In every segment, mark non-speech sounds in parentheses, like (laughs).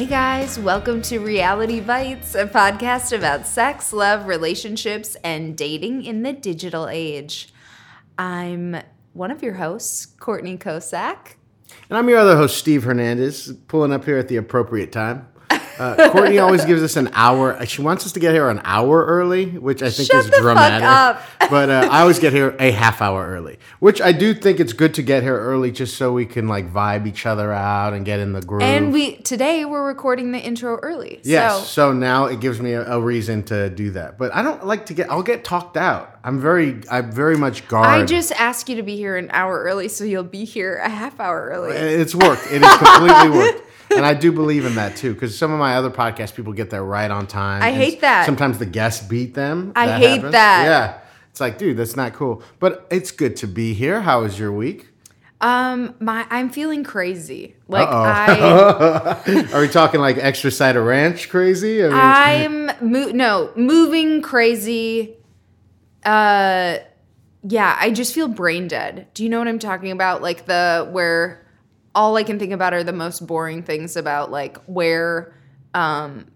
Hey guys, welcome to Reality Bytes, a podcast about sex, love, relationships, and dating in the digital age. I'm one of your hosts, Courtney Kocak. And I'm your other host, Steve Hernandez, pulling up here at the appropriate time. Uh, Courtney always gives us an hour. She wants us to get here an hour early, which I think Shut is dramatic. (laughs) but uh, I always get here a half hour early, which I do think it's good to get here early just so we can like vibe each other out and get in the groove. And we today we're recording the intro early. Yes, So so now it gives me a, a reason to do that. But I don't like to get. I'll get talked out. I'm very. I'm very much guard. I just ask you to be here an hour early, so you'll be here a half hour early. It's worked. It is completely (laughs) worked. And I do believe in that too, because some of my other podcast people get there right on time. I hate that. Sometimes the guests beat them. I That hate happens. that. Yeah, it's like, dude, that's not cool. But it's good to be here. How was your week? Um, my I'm feeling crazy. Like Uh-oh. I (laughs) Are we talking like extra side of ranch crazy? I mean, I'm mo- no moving crazy. Uh, yeah, I just feel brain dead. Do you know what I'm talking about? Like the where all I can think about are the most boring things about like where um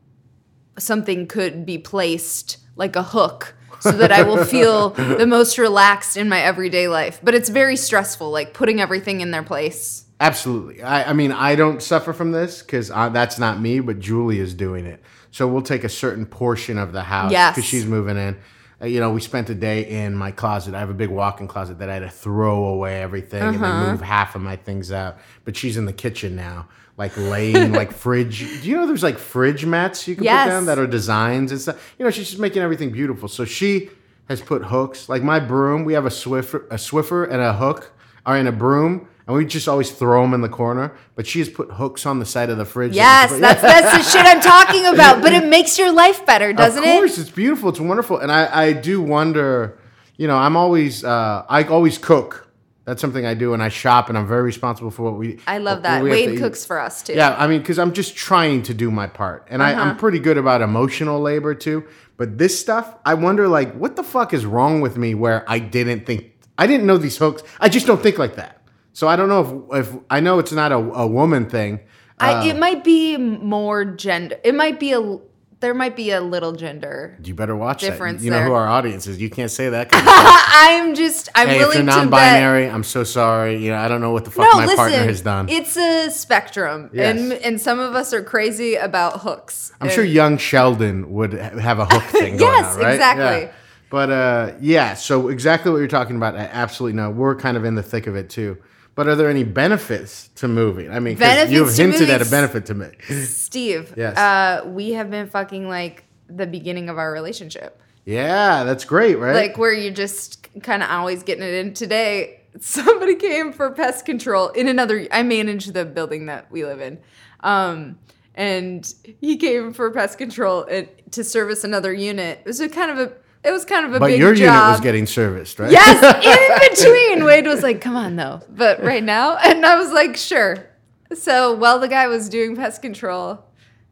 something could be placed like a hook so that I will feel (laughs) the most relaxed in my everyday life. But it's very stressful, like putting everything in their place. Absolutely. I, I mean, I don't suffer from this because that's not me, but Julie is doing it. So we'll take a certain portion of the house Yes. because she's moving in. Uh, you know, we spent a day in my closet. I have a big walk-in closet that I had to throw away everything and Uh-huh. then move half of my things out. But she's in the kitchen now, like laying like (laughs) fridge. Do you know there's like fridge mats you can Yes. put down that are designs and stuff? You know, she's just making everything beautiful. So she has put hooks. Like my broom, we have a Swiffer, a Swiffer and a hook, or in a broom, and we just always throw them in the corner. But she has put hooks on the side of the fridge. Yes, that's that's the shit I'm talking (laughs) about. But it makes your life better, doesn't it? of it? course, it's beautiful. It's wonderful, and I, I do wonder. You know, I'm always uh, I always cook. That's something I do, and I shop, and I'm very responsible for what we. I love that. we have to Wade eat. cooks for us too. Yeah, I mean, because I'm just trying to do my part, and Uh-huh. I'm pretty good about emotional labor too. But this stuff, I wonder, like, what the fuck is wrong with me where I didn't think, I didn't know these hooks. I just don't think like that. So I don't know if, if I know it's not a, a woman thing. I, it might be more gender. It might be a. There might be a little gender. You better watch Difference that. You know there. who our audience is. You can't say that. it's (laughs) like, (laughs) I'm just. I'm hey, if you're non-binary, I'm so sorry. You know, I don't know what the fuck No, my listen. partner has done. It's a spectrum, Yes. and and some of us are crazy about hooks. I'm And- sure young Sheldon would have a hook thing (laughs) going Yes, on, right? exactly. Yeah. But uh, yeah, so exactly what you're talking about, I absolutely know. We're kind of in the thick of it too. But are there any benefits to moving? I mean, you've to hinted at a benefit to me. (laughs) Steve. Yes. Uh, we have been fucking like the beginning of our relationship. yeah, that's great, right? like where you're just kind of always getting it in. Today, somebody came for pest control in another. I manage the building that we live in, um, and he came for pest control and, to service another unit. It was a kind of a. It was kind of a big deal. but big your job. unit was getting serviced, right? Yes, (laughs) in between. Wade was like, "Come on, though." But right now, and I was like, "Sure." So while the guy was doing pest control,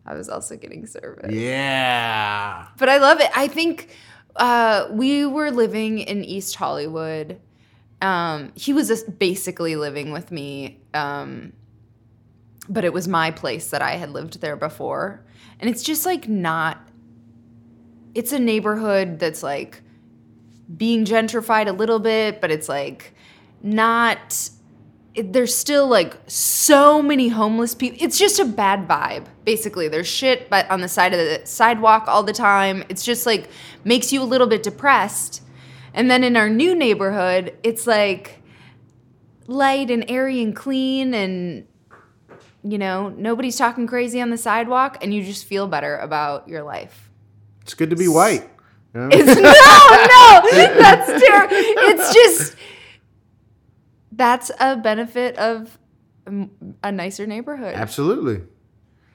I was also getting serviced. yeah. but I love it. I think uh, we were living in East Hollywood. Um, he was just basically living with me, um, but it was my place that I had lived there before, and it's just like not. It's a neighborhood that's like being gentrified a little bit, but it's like not. It, there's still like so many homeless people. It's just a bad vibe. Basically, there's shit but on the side of the sidewalk all the time. It's just like makes you a little bit depressed. And then in our new neighborhood, it's like light and airy and clean and you know, nobody's talking crazy on the sidewalk and you just feel better about your life. It's good to be white. you know? It's (laughs) no, no, that's terrible. It's just that's a benefit of um, a nicer neighborhood. Absolutely.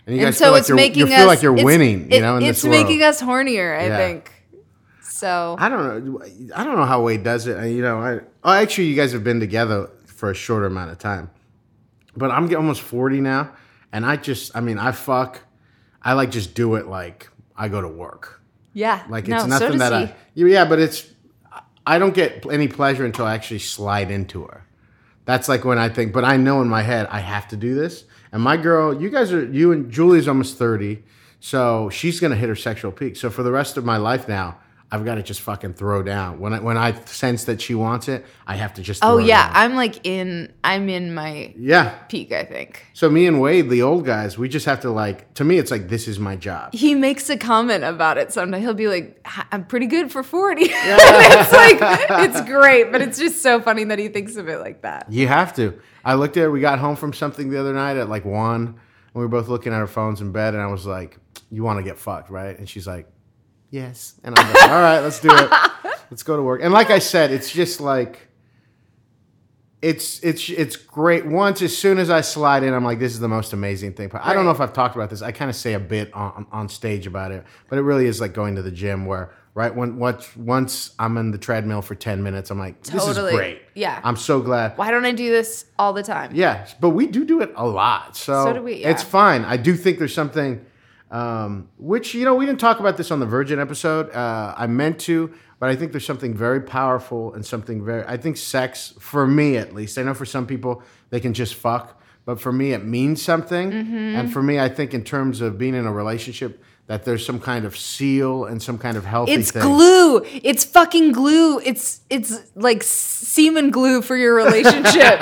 And you And guys so feel like it's you're, making you us like you're winning, you know, in it's this world. making us hornier, I Yeah. think. So I don't know. I don't know how Wade does it. I- You know, I oh, actually, you guys have been together for a shorter amount of time, but I'm almost forty now, and I just, I mean, I fuck. I like just do it like I go to work. Yeah, Like it's so nothing does that. I. Yeah, but it's. I don't get any pleasure until I actually slide into her. That's like when I think, but I know in my head I have to do this. And my girl, you guys are, you and Julie's almost 30. So she's going to hit her sexual peak. So for the rest of my life now, I've got to just fucking throw down. When I, when I sense that she wants it, I have to just Oh yeah. I'm like in. I'm in my yeah. peak. I think So me and Wade, the old guys, we just have to like, to me, it's like, this is my job. he makes a comment about it someday. He'll be like, "I'm pretty good for 40." (laughs) it's like it's great, but it's just so funny that he thinks of it like that. You have to. I looked at her. We got home from something the other night at like one, and we were both looking at our phones in bed, and I was like, "You want to get fucked, right?" And she's like, "Yes." And I'm like, "All right, let's do it. (laughs) Let's go to work." And like I said, it's just like, it's it's it's great. Once as soon as I slide in, I'm like, "This is the most amazing thing." I don't know if I've talked about this. I kind of say a bit on on stage about it, but it really is like going to the gym where. Right when once once I'm in the treadmill for ten minutes, I'm like, this Totally. is great. Yeah. I'm so glad. Why don't I do this all the time? Yes, but we do do it a lot. So, So do we, yeah. it's fine. I do think there's something, um, which, you know, we didn't talk about this on the Virgin episode. Uh, I meant to, but I think there's something very powerful and something very, I think sex, for me at least, I know for some people they can just fuck, but for me it means something. Mm-hmm. And for me, I think in terms of being in a relationship, that there's some kind of seal and some kind of healthy It's thing. glue. It's fucking glue. It's it's like semen glue for your relationship.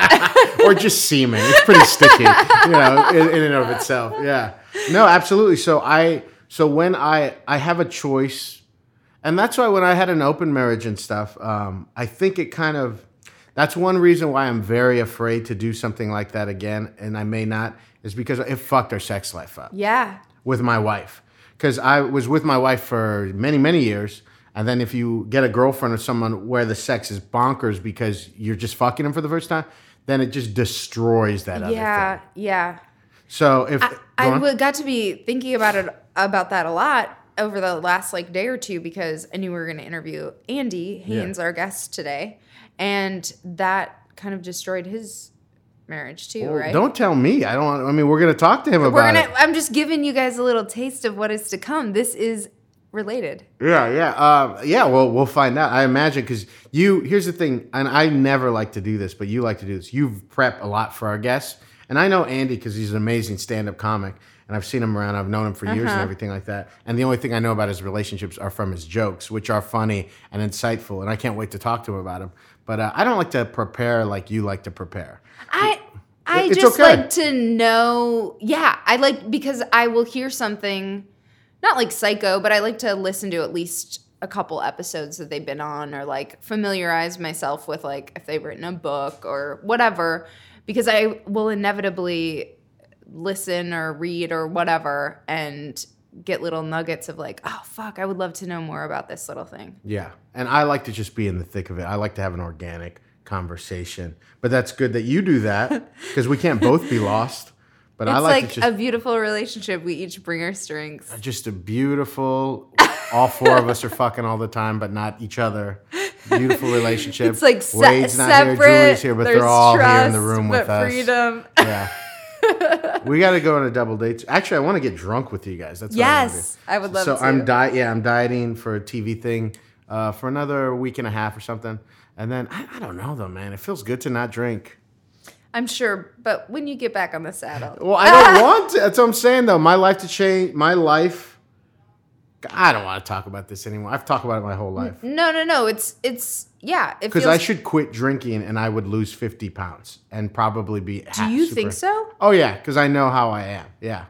(laughs) or just semen. It's pretty sticky, (laughs) you know, in, in and of itself. Yeah. No, absolutely. So I, so when I, I have a choice, and that's why when I had an open marriage and stuff, um, I think it kind of, that's one reason why I'm very afraid to do something like that again, and I may not, is because it fucked our sex life up yeah. with my wife because I was with my wife for many many years. And then if you get a girlfriend or someone where the sex is bonkers because you're just fucking them for the first time, then it just destroys that other Yeah. thing. Yeah. So if go I got to be thinking about it about that a lot over the last like day or two because I knew we were going to interview Andy Haynes, our guest today, and that kind of destroyed his marriage too, Well, right? don't tell me. I don't. I mean, we're gonna talk to him we're about gonna. it. I'm just giving you guys a little taste of what is to come. This is related. Yeah, yeah, uh, yeah. Well, we'll find out. I imagine because you. Here's the thing, and I never like to do this, but you like to do this. You've prepped a lot for our guests, and I know Andy because he's an amazing stand-up comic, and I've seen him around. I've known him for years and everything like that. And the only thing I know about his relationships are from his jokes, which are funny and insightful, and I can't wait to talk to him about them. But uh, I don't like to prepare like you like to prepare. I I It's just okay. like to know. Yeah, I like because I will hear something, not like psycho, but I like to listen to at least a couple episodes that they've been on, or like familiarize myself with like if they've written a book or whatever, because I will inevitably listen or read or whatever and get little nuggets of like, oh fuck, I would love to know more about this little thing. Yeah. And I like to just be in the thick of it. I like to have an organic conversation. But that's good that you do that (laughs) because we can't both be lost. But I like, like, to just a beautiful relationship. We each bring our strengths. just a beautiful all four of us are fucking all the time, but not each other. (laughs) Beautiful relationship. It's like se- Wade's not separate. here, Julie's here, but there's they're all trust, here in the room with but us. freedom. Yeah. we got to go on a double date. Actually, I want to get drunk with you guys. That's what I. Yes, I would love so to. I'm di- yeah, I'm dieting for a TV thing uh, for another week and a half or something. And then I, I don't know though, man. It feels good to not drink. I'm sure, but when you get back on the saddle, Well, I don't (laughs) want to. That's what I'm saying though. My life to change. My life. I don't want to talk about this anymore. I've talked about it my whole life no, no, no. It's it's yeah. It because feels. I should quit drinking and I would lose 50 pounds and probably be. do you think so? Oh yeah, because I know how I am. Yeah,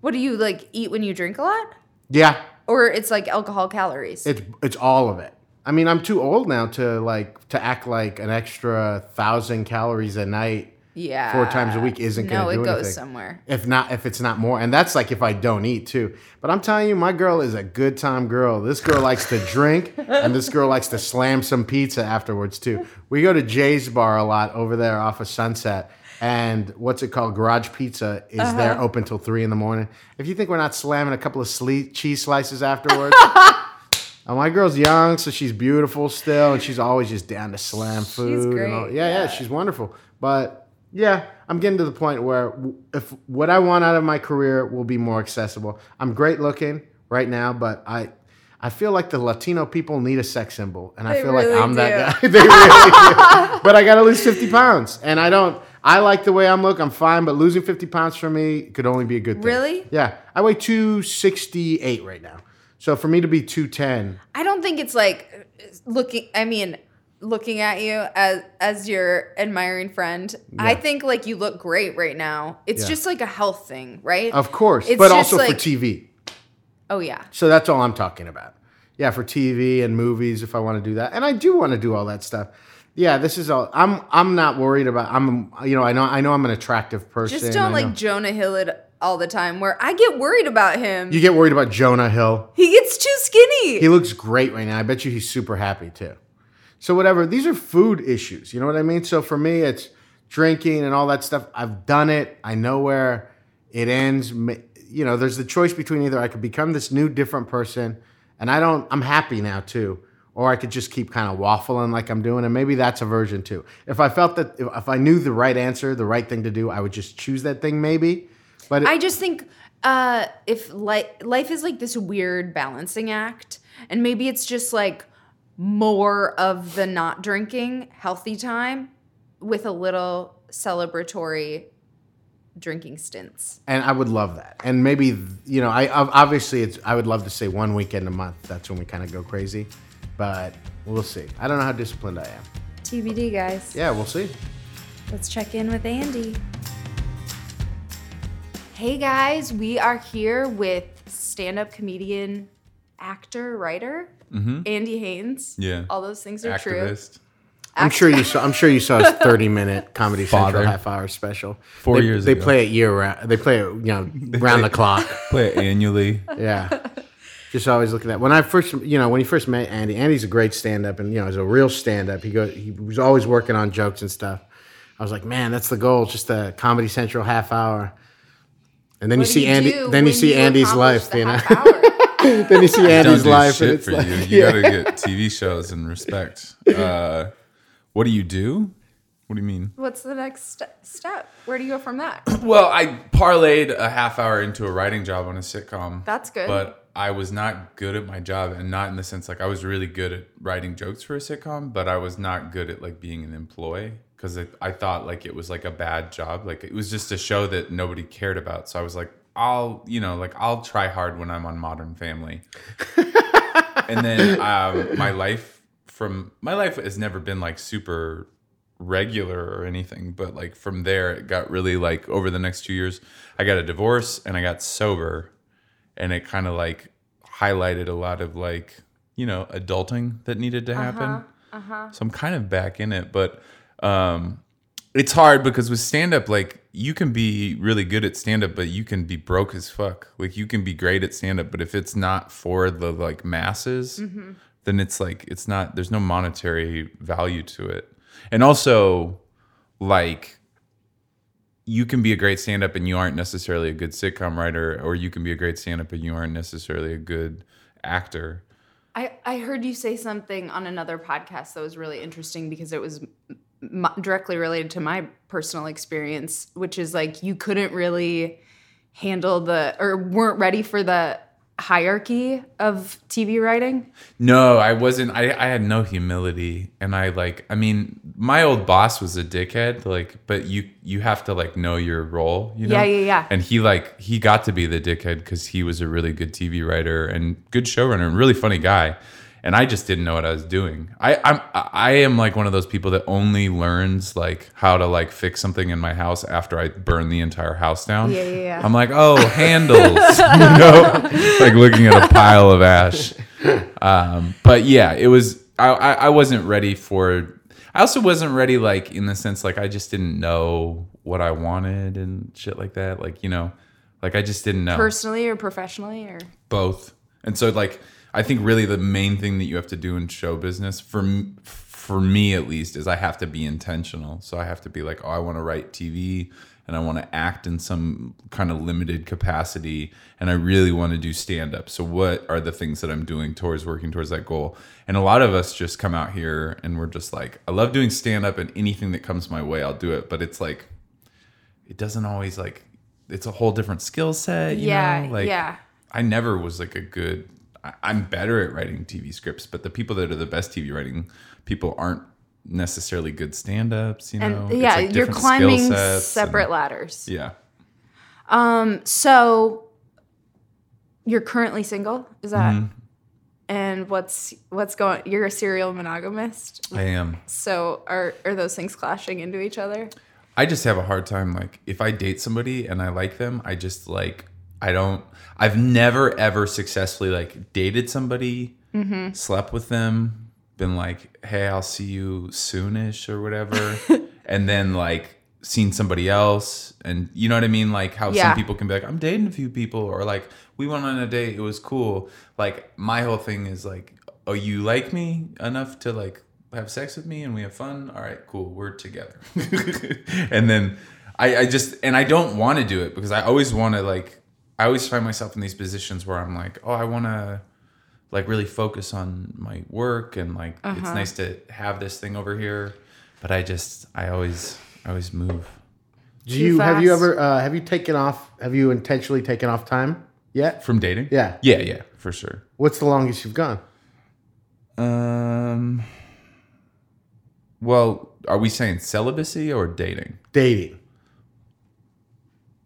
What do you like eat when you drink a lot, yeah. or it's like alcohol calories? It's it's all of it. I mean, I'm too old now to like to act like an extra thousand calories a night Yeah. four times a week isn't going to do anything. No, it goes somewhere. If not, if it's not more, and that's like if I don't eat too. But I'm telling you, my girl is a good time girl. This girl likes to drink, and this girl likes to slam some pizza afterwards too. We go to Jay's Bar a lot over there off of Sunset, and what's it called? Garage Pizza is Uh-huh. there open till three in the morning. If you think we're not slamming a couple of sle- cheese slices afterwards. (laughs) Oh, my girl's young, so she's beautiful still, and she's always just down to slam food. and great, Yeah, yeah, yeah. she's wonderful. But yeah, I'm getting to the point where if what I want out of my career will be more accessible. I'm great looking right now, but I I feel like the Latino people need a sex symbol, and I feel really like I'm that guy. (laughs) they really do. (laughs) But I got to lose 50 pounds, and I don't. I like the way I'm look. I'm fine, but losing 50 pounds for me could only be a good thing. Really? Yeah, I weigh 268 right now. So for me to be 210, I don't think it's like uh, looking. I mean, looking at you as as your admiring friend. I think like you look great right now. It's Yeah. just like a health thing, right? of course, It's but also for TV. oh yeah. So that's all I'm talking about. Yeah, for TV and movies if I want to do that. And I do want to do all that stuff. Yeah, this is all I'm I'm not worried about I'm you know, I know I know I'm an attractive person. Just don't like Jonah Hill it all the time. Where I get worried about him. You get worried about Jonah Hill. he gets too skinny. He looks great right now. I bet you he's super happy too. So whatever, these are food issues. You know what I mean? So for me, it's drinking and all that stuff. I've done it. I know where it ends. You know, there's the choice between either I could become this new, different person, and I don't. I'm happy now too, or I could just keep kind of waffling like I'm doing, and maybe that's a version too. If I felt that, if, I knew the right answer, the right thing to do, I would just choose that thing maybe. But it, I just think uh, if li- life is like this weird balancing act, and maybe it's just like more of the not drinking, healthy time with a little celebratory drinking stints. and I would love that. And maybe you know, I obviously it's I would love to say one weekend a month. That's when we kind of go crazy, but we'll see. I don't know how disciplined I am. TBD, guys. Yeah, we'll see. Let's check in with Andy. Hey guys, we are here with stand up comedian, actor, writer, mm-hmm. Andy Haynes. Yeah. All those things are true. I'm sure you saw. I'm sure you saw his (laughs) 30 minute Comedy Central half hour special. Four They- years They ago. play it year round. They play it you know round the clock. (laughs) Play it annually. Yeah. Just always look at that. When I first, you know, when he first met Andy, Andy's a great stand-up, and you know, he's a real stand-up. He go, he was always working on jokes and stuff. I was like, man, that's the goal, just a Comedy Central half hour. And then you What do see Andy, then you see Andy's life, the you know. Half (laughs) hour? then you see Don't Andy's life, shit and it's for like, you. You yeah. gotta get TV shows and respect. Uh, what do you do? What do you mean? What's the next ste- step? Where do you go from that? (clears throat) Well, I parlayed a half hour into a writing job on a sitcom. That's good. But I was not good at my job, and not in the sense like I was really good at writing jokes for a sitcom, but I was not good at like being an employee because I thought like it was like a bad job. Like it was just a show that nobody cared about. So I was like, I'll you know like I'll try hard when I'm on Modern Family. and then (laughs) um, my life from my life has never been like super regular or anything but like from there it got really like over the next two years i got a divorce and i got sober. And it kind of like highlighted a lot of like you know adulting that needed to happen. So i'm kind of back in it but um it's hard because with stand up like you can be really good at stand up but you can be broke as fuck. Like you can be great at stand up but if it's not for the like masses mm-hmm. then it's like it's not there's no monetary value to it. And also like you can be a great stand up and you aren't necessarily a good sitcom writer or you can be a great stand up and you aren't necessarily a good actor. I, I heard you say something on another podcast that was really interesting because it was m- directly related to my personal experience, which is like you couldn't really handle the or weren't ready for the hierarchy of TV writing. No, I wasn't. I, I had no humility, and I like. I mean, my old boss was a dickhead. Like, but you you have to like know your role. You know? Yeah, yeah, yeah. And he like he got to be the dickhead because he was a really good TV writer and good showrunner and really funny guy. And I just didn't know what I was doing. I I'm I am like one of those people that only learns like how to like fix something in my house after I burn the entire house down. Yeah, yeah, yeah. I'm like, oh, handles, (laughs) you know, (laughs) like looking at a pile of ash. Um, but yeah, it was. I, I I wasn't ready for. I also wasn't ready, like in the sense like I just didn't know what I wanted and shit like that. Like you know, like I just didn't know Personally or professionally or both. And so like I think really the main thing that you have to do in show business for for me at least is I have to be intentional. So I have to be like, oh, I want to write TV and I want to act in some kind of limited capacity and I really want to do stand up. So what are the things that I'm doing towards working towards that goal? And a lot of us just come out here and we're just like, I love doing stand up and anything that comes my way, I'll do it, but it's like it doesn't always like it's a whole different skill set, you Yeah, know? Like yeah. I never was like a good. I'm better at writing TV scripts, but the people that are the best TV writing people aren't necessarily good stand-ups. You know, It's, yeah, like, you're climbing separate and- ladders. Yeah, um So you're currently single, is that? Mm-hmm. And what's what's going? You're a serial monogamist. I am. So are are those things clashing into each other? I just have a hard time. Like, if I date somebody and I like them, I just like I don't. I've never ever successfully like dated somebody, Mm-hmm. slept with them, been like, "Hey, I'll see you soonish" or whatever, (laughs) and then like seen somebody else, and you know what I mean? Like how Yeah. some people can be like, "I'm dating a few people," or like, "We went on a date, it was cool." Like my whole thing is like, "Oh, you like me enough to like." have sex with me and we have fun all right cool we're together (laughs) and then I, I just and i don't want to do it because i always want to like i always find myself in these positions where i'm like oh i want to like really focus on my work and like it's nice to have this thing over here but i just i always i always move Do you have you ever uh, have you taken off? Have you intentionally taken off time yet? from dating Yeah. yeah yeah for sure What's the longest you've gone? um well are we saying celibacy or dating Dating.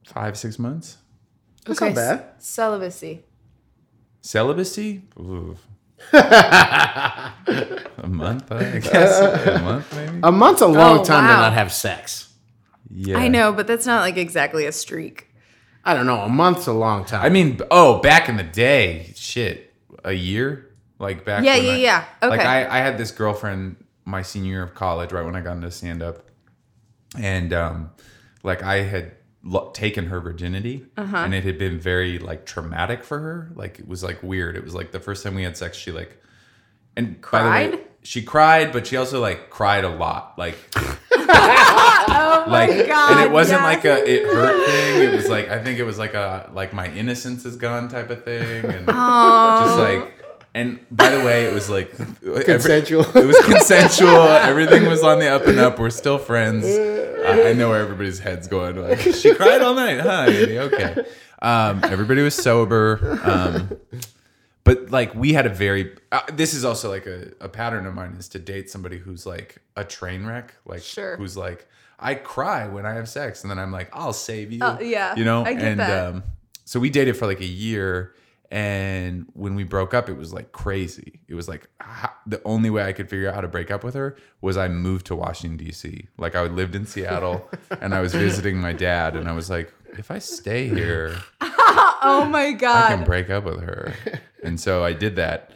five six months That's not bad. c- Celibacy. Celibacy? Ooh. (laughs) a month, I guess. A month, maybe. A month's a long Oh, time to not have sex. Yeah, I know, but that's not like exactly a streak. I don't know. A month's a long time. I mean, oh, back in the day, shit, a year, like back. Yeah, when yeah, I- yeah. Like I, I had this girlfriend my senior year of college, right when I got into stand up, and um, like I had lo- taken her virginity, Uh-huh. and it had been very like traumatic for her. Like it was like weird. It was like the first time we had sex, she like, and by the way, Cried? she cried, but she also like cried a lot, like. (laughs) (laughs) Oh like God, and it wasn't yes. like a it hurt thing it was like i think it was like a like my innocence is gone type of thing and just like and by the way it was like (laughs) every- Consensual. it was consensual. Everything was on the up and up. We're still friends. I, I know where everybody's heads going. Like she cried all night. Huh Amy? okay. Um everybody was sober. Um but like we had a very uh, this is also like a, a pattern of mine is to date somebody who's like a train wreck. Like Sure. who's like i cry when i have sex and then i'm like i'll save you Oh, yeah, you know? I get and that. um so we dated for like a year and when we broke up it was like crazy it was like ho- the only way i could figure out how to break up with her was i moved to washington d.c like i lived in seattle (laughs) and i was visiting my dad and i was like if i stay here (laughs) Oh my God, I can break up with her. and so I did that.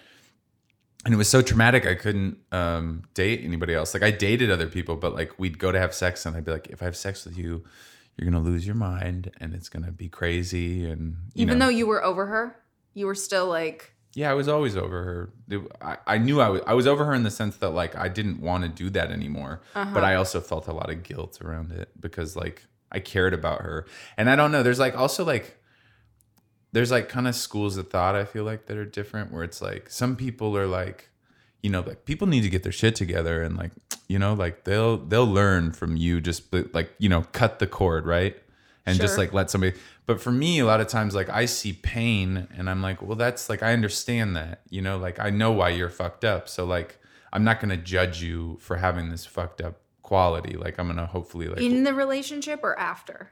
And it was so traumatic I couldn't um, date anybody else. Like I dated other people, but like we'd go to have sex and I'd be like, if I have sex with you, you're gonna lose your mind and it's gonna be crazy and you Even know. though you were over her, you were still like, Yeah, I was always over her. I, I knew I was I was over her in the sense that like I didn't want to do that anymore. Uh-huh. But I also felt a lot of guilt around it because like I cared about her. And I don't know, there's like also like there's like kind of schools of thought I feel like that are different where it's like some people are like you know like people need to get their shit together and like you know like they'll they'll learn from you just like you know cut the cord right and just like let somebody but for me a lot of times like i see pain and i'm like well that's like i understand that you know like i know why you're fucked up so like i'm not gonna judge you for having this fucked up quality like i'm gonna hopefully like in the relationship or after?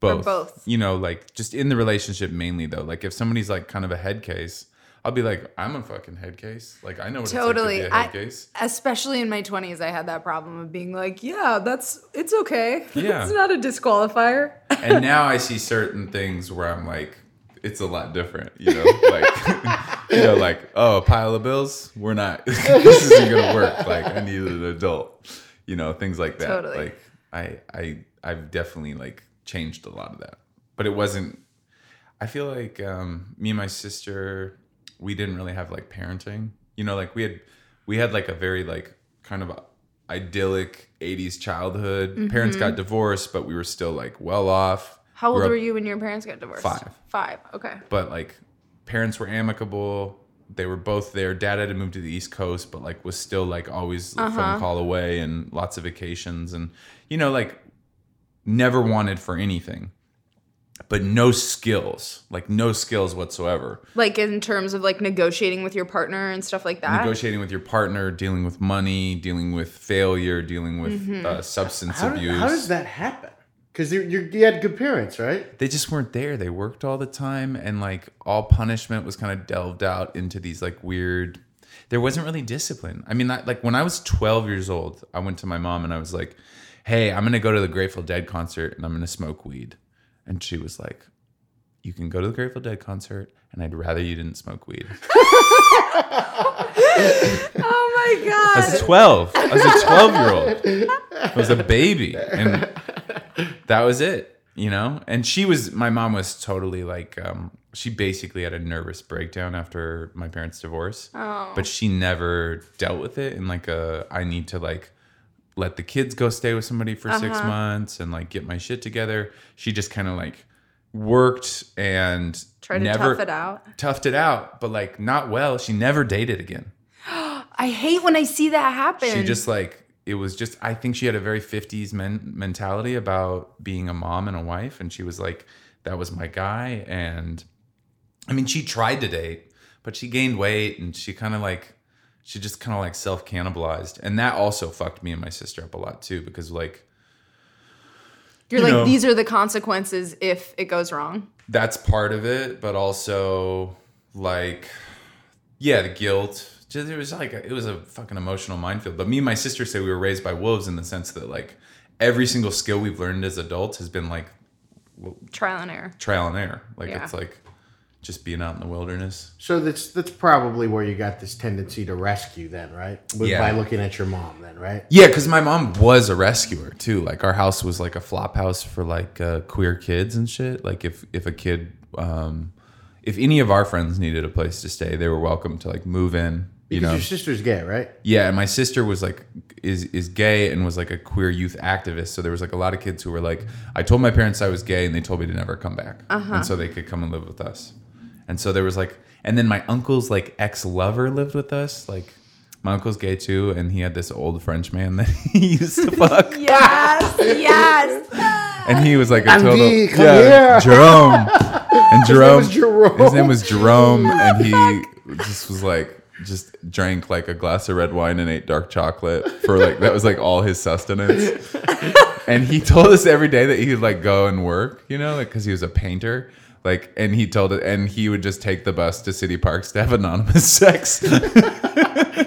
both both. you know like just in the relationship mainly though like if somebody's like kind of a head case i'll be like i'm a fucking head case like i know what Totally. it's like to be a I, head case especially in my 20s, I had that problem of being like, yeah, that's, it's okay. (laughs) Yeah. it's not a disqualifier. (laughs) and now I see certain things where I'm like, it's a lot different, you know, (laughs) like, you know, like, oh, a pile of bills, we're not, this isn't gonna work. Like, I need an adult, you know, things like that. Totally. Like I I I've definitely like changed a lot of that. But it wasn't I feel like um me and my sister we didn't really have like parenting. You know, like we had we had like a very like kind of idyllic 80s childhood. Parents got divorced, but we were still like well off. Mm-hmm. How old up- were you when your parents got divorced? Five. Five. Okay. but like parents were amicable they were both there dad had to move to the east coast but like was still like always a phone call away and lots of vacations and you know like never wanted for anything but no skills like no skills whatsoever Like in terms of like negotiating with your partner and stuff like that. negotiating with your partner dealing with money dealing with failure dealing with uh, substance How, do- abuse how does that happen? Because you you had good parents, right? they just weren't there. They worked all the time, and like all punishment was kind of delved out into these like weird. There wasn't really discipline. I mean, like when I was 12 years old, I went to my mom and I was like, "Hey, I'm gonna go to the Grateful Dead concert and I'm gonna smoke weed," and she was like, "You can go to the Grateful Dead concert, and I'd rather you didn't smoke weed." (laughs) oh my god. I was 12. I was a 12 year old. I was a baby. And that was it, you know? And she was, my mom was totally like, um, she basically had a nervous breakdown after my parents' divorce. But she never dealt with it in like a, I need to like, let the kids go stay with somebody for six uh-huh. months and like get my shit together. She just kind of like worked and to never tough it out. toughed it out, but like not well. She never dated again. (gasps) I hate when I see that happen. she just like it was just i think she had a very 50s men- mentality about being a mom and a wife and she was like that was my guy and i mean she tried to date but she gained weight and she kind of like she just kind of like self cannibalized and that also fucked me and my sister up a lot too because like You're you like know. these are the consequences if it goes wrong. that's part of it but also like yeah the guilt just it was like it was a fucking emotional minefield but me and my sister say we were raised by wolves in the sense that like every single skill we've learned as adults has been like Trial and error. trial and error like Yeah. it's like just being out in the wilderness So that's that's probably where you got this tendency to rescue, then, right? With, Yeah. By looking at your mom, then, right? yeah because my mom was a rescuer too like our house was like a flop house for like uh, queer kids and shit like if if a kid um if any of our friends needed a place to stay they were welcome to like move in you Because know your sister's gay, right? Yeah, and my sister was like is is gay and was like a queer youth activist. So there was like a lot of kids who were like, I told my parents I was gay and they told me to never come back, and so they could come and live with us. And so there was like, and then my uncle's like ex lover lived with us. Like my uncle's gay too, and he had this old French man that (laughs) he used to fuck, (laughs) Yes, yes. and he was like a Andy, total come yeah, here. (laughs) Jerome. And Jerome, was Jerome. his name was Jerome, and he just was like just drank like a glass of red wine and ate dark chocolate for like that was like all his sustenance. and he told us every day that he'd like go and work, you know, like because he was a painter. Like, and he told it, and he would just take the bus to City Parks to have (laughs) anonymous sex. (laughs)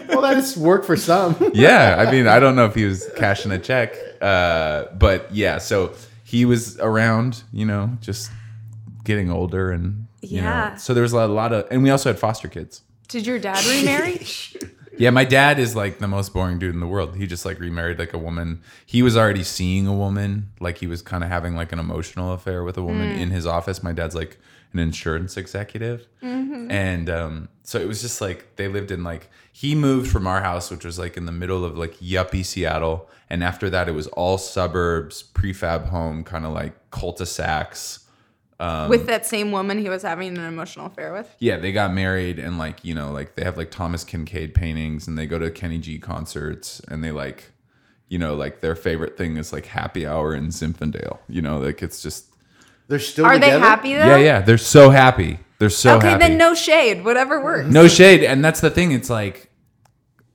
Well, that's work for some. (laughs) yeah, I mean, I don't know if he was cashing a check, uh, but yeah. So he was around, you know, just getting older, and you Yeah. know, so there was a lot of, and we also had foster kids. Did your dad remarry? Yeah, my dad is like the most boring dude in the world. He just like remarried like a woman. He was already seeing a woman, like he was kind of having like an emotional affair with a woman in his office. My dad's like an insurance executive, and um, so it was just like they lived in like he moved from our house, which was like in the middle of like yuppie Seattle, and after that it was all suburbs, prefab home, kind of like cul-de-sacs. Um, with that same woman he was having an emotional affair with? Yeah, they got married and like, you know, like they have like Thomas Kinkade paintings and they go to Kenny G concerts and they like, you know, like their favorite thing is like happy hour in Zinfandel. You know, like it's just They're still Are they happy though? Yeah, yeah. They're so happy. They're so okay, happy. then no shade. Whatever works. no shade. And that's the thing. It's like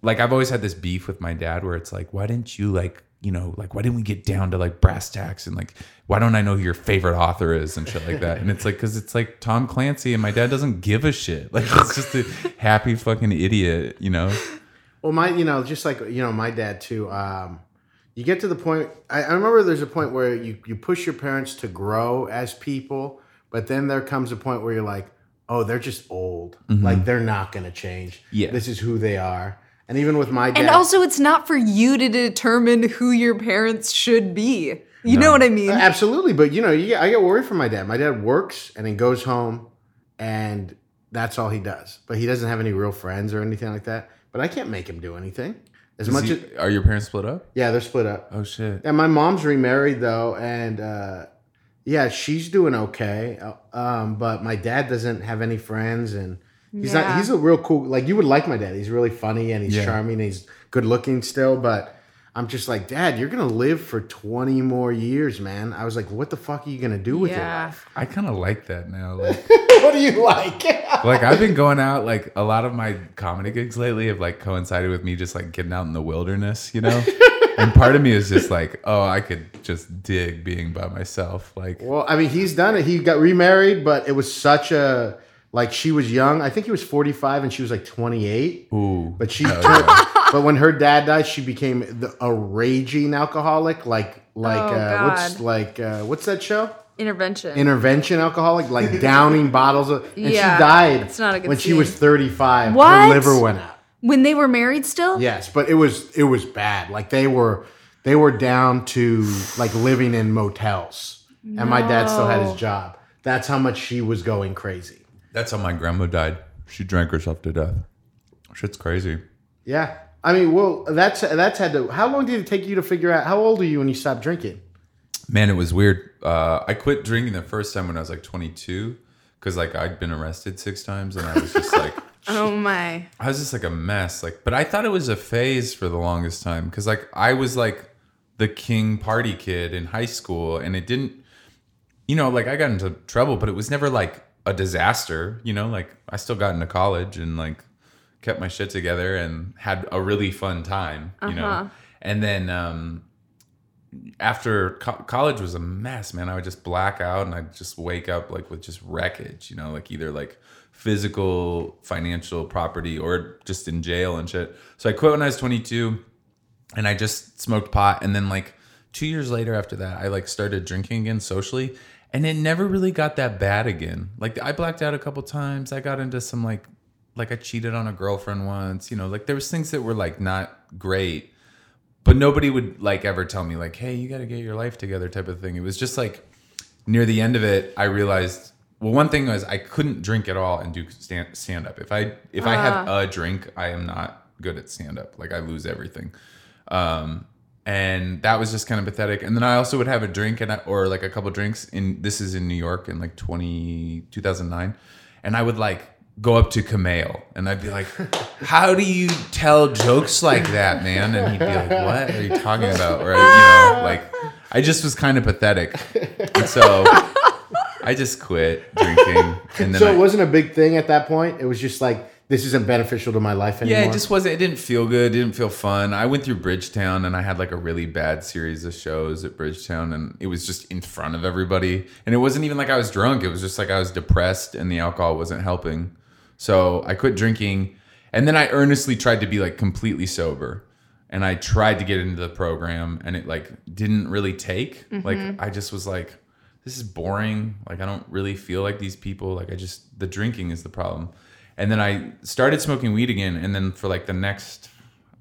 like I've always had this beef with my dad where it's like, why didn't you like you know, like why didn't we get down to like brass tacks and like why don't I know who your favorite author is and shit like that? And it's like because it's like Tom Clancy and my dad doesn't give a shit. (laughs) Like it's just a happy fucking idiot, you know? Well, my, you know, just like you know, my dad too. Um, you get to the point. I, I remember there's a point where you you push your parents to grow as people, but then there comes a point where you're like, oh, they're just old. Like they're not gonna change. Yeah. this is who they are. And even with my dad, And also, it's not for you to determine who your parents should be. You know what I mean? Absolutely, but you know, you get, I get worried for my dad. My dad works and then goes home, and that's all he does. But he doesn't have any real friends or anything like that. But I can't make him do anything. As Is much he- as are your parents split up? yeah, they're split up. Oh shit. And my mom's remarried though, and uh, yeah, she's doing okay. Uh, Um, but my dad doesn't have any friends, and he's not. He's a real cool. Like you would like my dad. He's really funny and he's Yeah. charming. And he's good looking still, but. I'm just like, Dad, you're gonna live for 20 more years, man. I was like, what the fuck are you gonna do with your yeah. life? I kind of like that now. (laughs) Like, what do you like? (laughs) like I've been going out. Like a lot of my comedy gigs lately have like coincided with me just like getting out in the wilderness, you know. (laughs) and part of me is just like, oh, I could just dig being by myself. Like, Well, I mean, he's done it. He got remarried, but it was such a like she was young. I think he was 45 and she was like 28. ooh, But she (laughs) hell turned, but when her dad died, she became the, a raging alcoholic, like like Oh, uh, what's like uh, what's that show? Intervention. Intervention alcoholic, like downing bottles of, and Yeah, she died it's not a good when she was scene. 35. Her liver went out. when they were married still? Yes, but it was it was bad. Like they were they were down to like living in motels, and my dad still had his job. That's how much she was going crazy. That's how my grandma died. She drank herself to death. Shit's crazy. Yeah, I mean, well, that's that's had to. How long did it take you to figure out? How old are you when you stopped drinking? Man, it was weird. Uh, I quit drinking the first time when I was like 22 because like I'd been arrested six times and I was just like, (laughs) Oh my. I was just like a mess. Like, but I thought it was a phase for the longest time because like I was like the king party kid in high school and it didn't, you know, like I got into trouble, but it was never like a disaster. You know, like I still got into college and like kept my shit together and had a really fun time. You Uh-huh. know, and then um, after co- college was a mess, man. I would just black out and I'd just wake up like with just wreckage, you know, like either like physical, financial property or just in jail and shit. So I quit when I was 22 and I just smoked pot. And then like two years later after that, I like started drinking again socially and it never really got that bad again. Like I blacked out a couple times. I got into some like, like I cheated on a girlfriend once, you know, like there was things that were like not great. But nobody would like ever tell me like hey you got to get your life together type of thing. It was just like near the end of it i realized well one thing was i couldn't drink at all and do stand, stand up if i if i have a drink i am not good at stand up like i lose everything. Um and that was just kind of pathetic and then i also would have a drink and I, or like a couple drinks in this is in new york in like 20 2009 and i would like go up to Kamel and I'd be like, (laughs) "How do you tell jokes like that, man?" And he'd be like, "What are you talking about?" Or you know, like I just was kind of pathetic, and so I just quit drinking. And then So I, it wasn't a big thing at that point. It was just like this isn't beneficial to my life anymore. yeah, it just wasn't. It didn't feel good. It didn't feel fun. I went through Bridgetown and I had like a really bad series of shows at Bridgetown, and it was just in front of everybody. And it wasn't even like I was drunk. It was just like I was depressed, and the alcohol wasn't helping. So I quit drinking, and then I earnestly tried to be like completely sober. And I tried to get into the program, and it like didn't really take. Like mm-hmm. I just was like, this is boring. Like I don't really feel like these people. Like I just the drinking is the problem. And then I started smoking weed again. And then for like the next,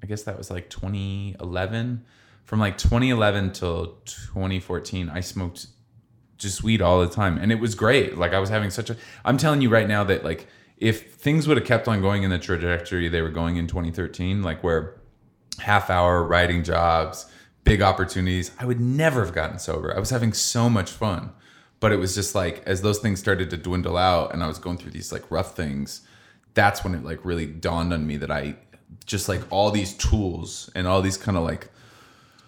I guess that was like 2011. From like 2011 till 2014, I smoked just weed all the time, and it was great. Like I was having such a. I'm telling you right now that like if things would have kept on going in the trajectory they were going in 2013, like where half hour writing jobs, big opportunities. I would never have gotten sober. I was having so much fun. But it was just like as those things started to dwindle out and I was going through these like rough things, that's when it like really dawned on me that I just like all these tools and all these kind of like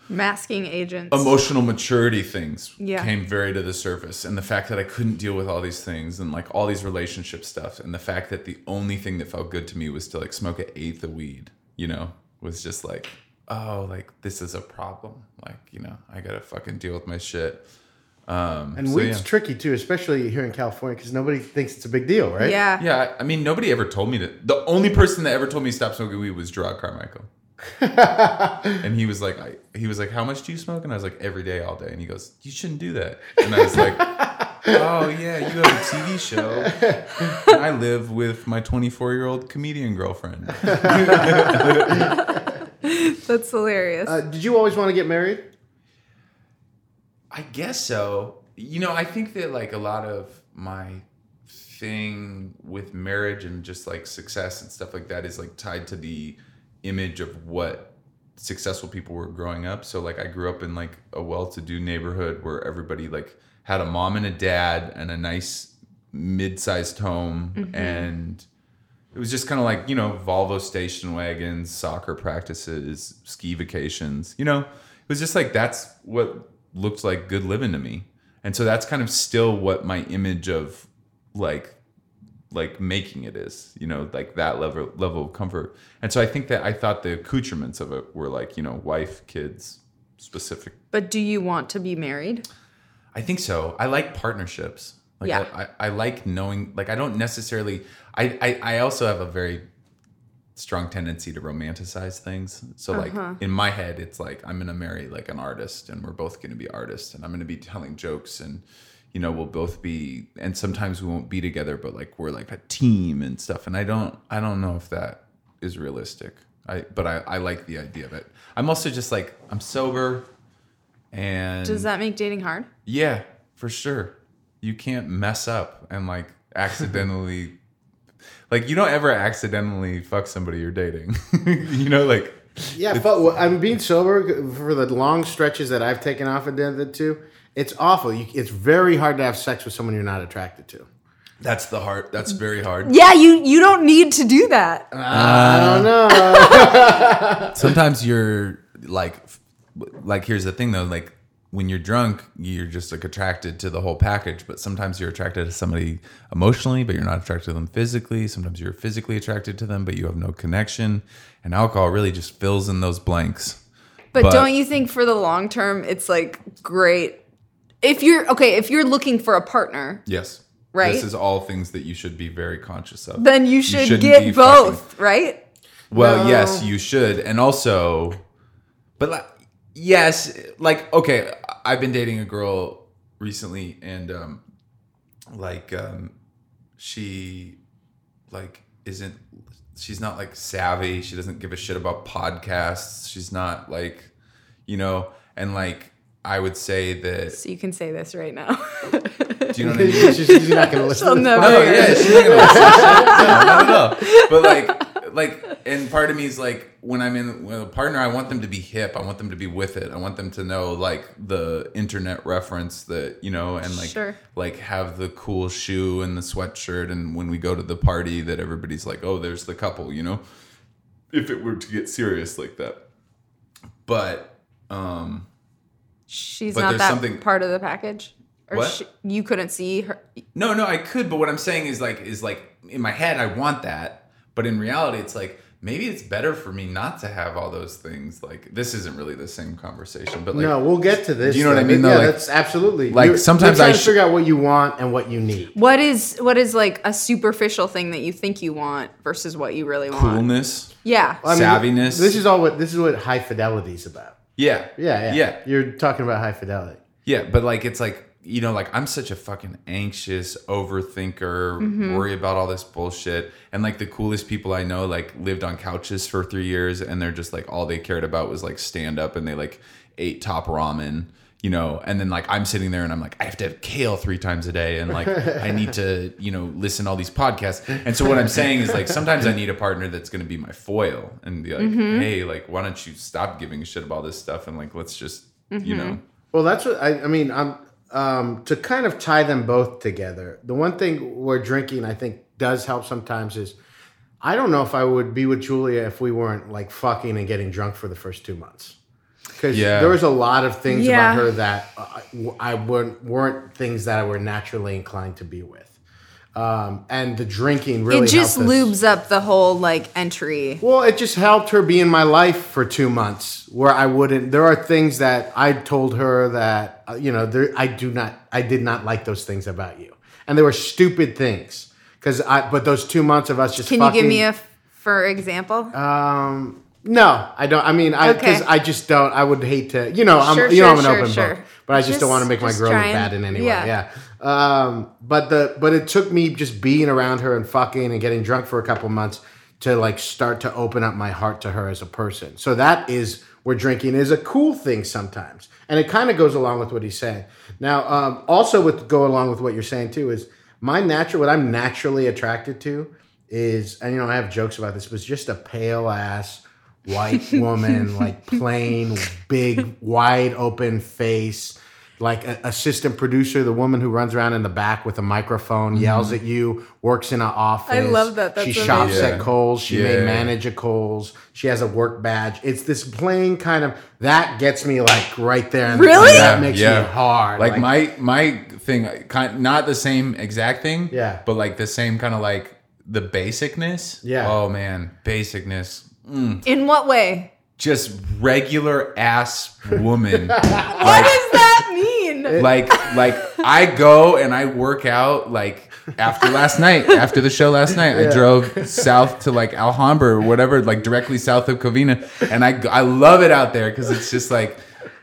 Masking agents. emotional maturity things Yeah. came very to the surface and the fact that i couldn't deal with all these things and like all these relationship stuff and the fact that the only thing that felt good to me was to like smoke an eighth of weed you know was just like oh like this is a problem like you know i gotta fucking deal with my shit um and so, weed's yeah. tricky too, especially here in California, because nobody thinks it's a big deal, right? Yeah. yeah i mean nobody ever told me that the only person that ever told me to stop smoking weed was Jerrod Carmichael (laughs) and he was like I, he was like how much do you smoke and i was like every day all day and he goes you shouldn't do that and i was like (laughs) oh yeah, you have a TV show. And I live with my 24 year old comedian girlfriend. (laughs) That's hilarious. Uh, did you always want to get married? I guess so. You know, I think that like a lot of my thing with marriage and just like success and stuff like that is like tied to the image of what successful people were growing up. So like I grew up in like a well-to-do neighborhood where everybody like had a mom and a dad and a nice mid-sized home mm-hmm. and it was just kind of like, you know, Volvo station wagons, soccer practices, ski vacations, you know. It was just like that's what looked like good living to me. And so that's kind of still what my image of like like making it is, you know, like that level level of comfort. And so I think that I thought the accoutrements of it were like, you know, wife, kids, specific. but do you want to be married? I think so. I like partnerships. Like Yeah. I, I, I like knowing like I don't necessarily I, I I also have a very strong tendency to romanticize things. So like uh-huh. in my head it's like I'm gonna marry like an artist and we're both gonna be artists and I'm gonna be telling jokes and you know we'll both be and sometimes we won't be together but like we're like a team and stuff and I don't I don't know if that is realistic. I but I, I like the idea of it. I'm also just like I'm sober and Does that make dating hard? yeah, for sure. You can't mess up and like (laughs) accidentally like you don't ever accidentally fuck somebody you're dating. (laughs) you know, like Yeah, but I'm being sober for the long stretches that I've taken off of the two. It's awful. You, it's very hard to have sex with someone you're not attracted to. that's the hard that's very hard. Yeah, you you don't need to do that. Uh, I don't know. (laughs) Sometimes you're like like here's the thing though, like when you're drunk, you're just like attracted to the whole package, but sometimes you're attracted to somebody emotionally, but you're not attracted to them physically. Sometimes you're physically attracted to them, but you have no connection. And alcohol really just fills in those blanks. But, But- don't you think for the long term it's like great if you're okay, if you're looking for a partner, Yes. Right? This is all things that you should be very conscious of. then you should shouldn't get both, right? Well, No. yes, you should. And also, but like, yes, like, okay, I've been dating a girl recently and, um, like, um, she, like, isn't, she's not like savvy. She doesn't give a shit about podcasts. She's not like, you know, and like, I would say that, So you can say this right now. do you know (laughs) what I mean? She's she's not going to listen. She'll to this never- No, yeah, she's not gonna listen to shit. No, not at. But like, like, and part of me is like, when I'm in with a partner, I want them to be hip. I want them to be with it. I want them to know like the internet reference that you know, and like, Sure. like have the cool shoe and the sweatshirt. And when we go to the party, that everybody's like, oh, there's the couple. You know, if it were to get serious like that. But um, She's But not that something- part of the package. Or What? She, you couldn't see her. No, no, I could, but what I'm saying is like is like in my head I want that, but in reality it's like maybe it's better for me not to have all those things. Like this isn't really the same conversation, but like no, we'll get to this. Do you know what I mean. Yeah, Like- that's absolutely. like, You're- sometimes you're I to sh- figure out what you want and what you need. What is what is like a superficial thing that you think you want versus what you really want? coolness. Yeah. I mean, Savviness. This is all what this is what high fidelity is about. Yeah. Yeah, yeah, Yeah. You're talking about high fidelity. Yeah, but like it's like you know, like I'm such a fucking anxious overthinker, mm-hmm. worry about all this bullshit, and like the coolest people I know like lived on couches for three years, and they're just like all they cared about was like stand up, and they like ate top ramen, you know, and then like I'm sitting there and I'm like I have to have kale three times a day, and like I need to (laughs) you know listen to all these podcasts, and so what I'm saying is like sometimes I need a partner that's going to be my foil and be like, mm-hmm. hey, like why don't you stop giving a shit about this stuff and like let's just you mm-hmm. know. Well, that's what I, I mean. I'm um, to kind of tie them both together. The one thing we're drinking, I think, does help sometimes is I don't know if I would be with Julia if we weren't like fucking and getting drunk for the first two months. Because Yeah. there was a lot of things Yeah. about her that uh, I weren't, weren't things that I were naturally inclined to be with. Um, and the drinking really it just lubes up the whole like entry. Well, it just helped her be in my life for two months, where I wouldn't. There are things that I told her that uh, you know, there, I do not, I did not like those things about you, and they were stupid things. Because I, but those two months of us just Can you give me a f- for example? um, No, I don't. I mean, I because Okay. I just don't. I would hate to. You know, I'm Sure, you know I'm an sure, open sure. book, but I just, don't want to make my girl look bad in any way. yeah. Yeah. Um, but the but it took me just being around her and fucking and getting drunk for a couple months to like start to open up my heart to her as a person. So that is where drinking is a cool thing sometimes, and it kind of goes along with what he's saying. Now, um, also with go along with what you're saying too is my natural what I'm naturally attracted to is, and you know I have jokes about this, but it's just a pale ass white woman, (laughs) like plain, big, wide open face, like an assistant producer, the woman who runs around in the back with a microphone, mm-hmm. yells at you, works in an office. I love that. That's she shops amazing. at Kohl's. She may manage a Kohl's. She has a work badge. It's this plain kind of that gets me like right there. And Really? That makes me hard. Like, my my thing, kind not the same exact thing. Yeah. But like the same kind of like the basicness. Yeah. Oh man, basicness. Mm. In what way? Just regular ass woman. (laughs) What does that mean? like like I go and I work out like after last night, after the show last night, I drove south to like Alhambra or whatever, like directly south of Covina, and I I love it out there because it's just like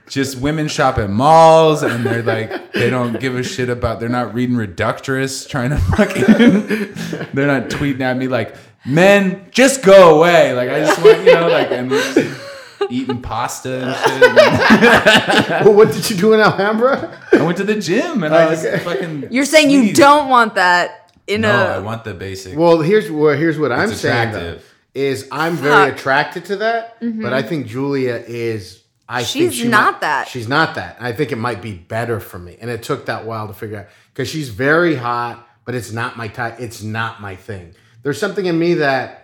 just women shop at malls and they're like they don't give a shit about they're not reading Reductress trying to fucking they're not tweeting at me like men just go away like I just want you know like and eating pasta and uh, shit. (laughs) well, what did you do in Alhambra? I went to the gym and I oh, just okay. fucking. You're saying you don't want that in a. No, I a. want the basic. Well, here's well, here's what I'm It's saying though, is I'm very Fuck. attracted to that, but mm-hmm. I think Julia is. I think She's she not might- that. She's not that. I think it might be better for me, and it took that while to figure out because she's very hot, but it's not my type. It's not my thing. There's something in me that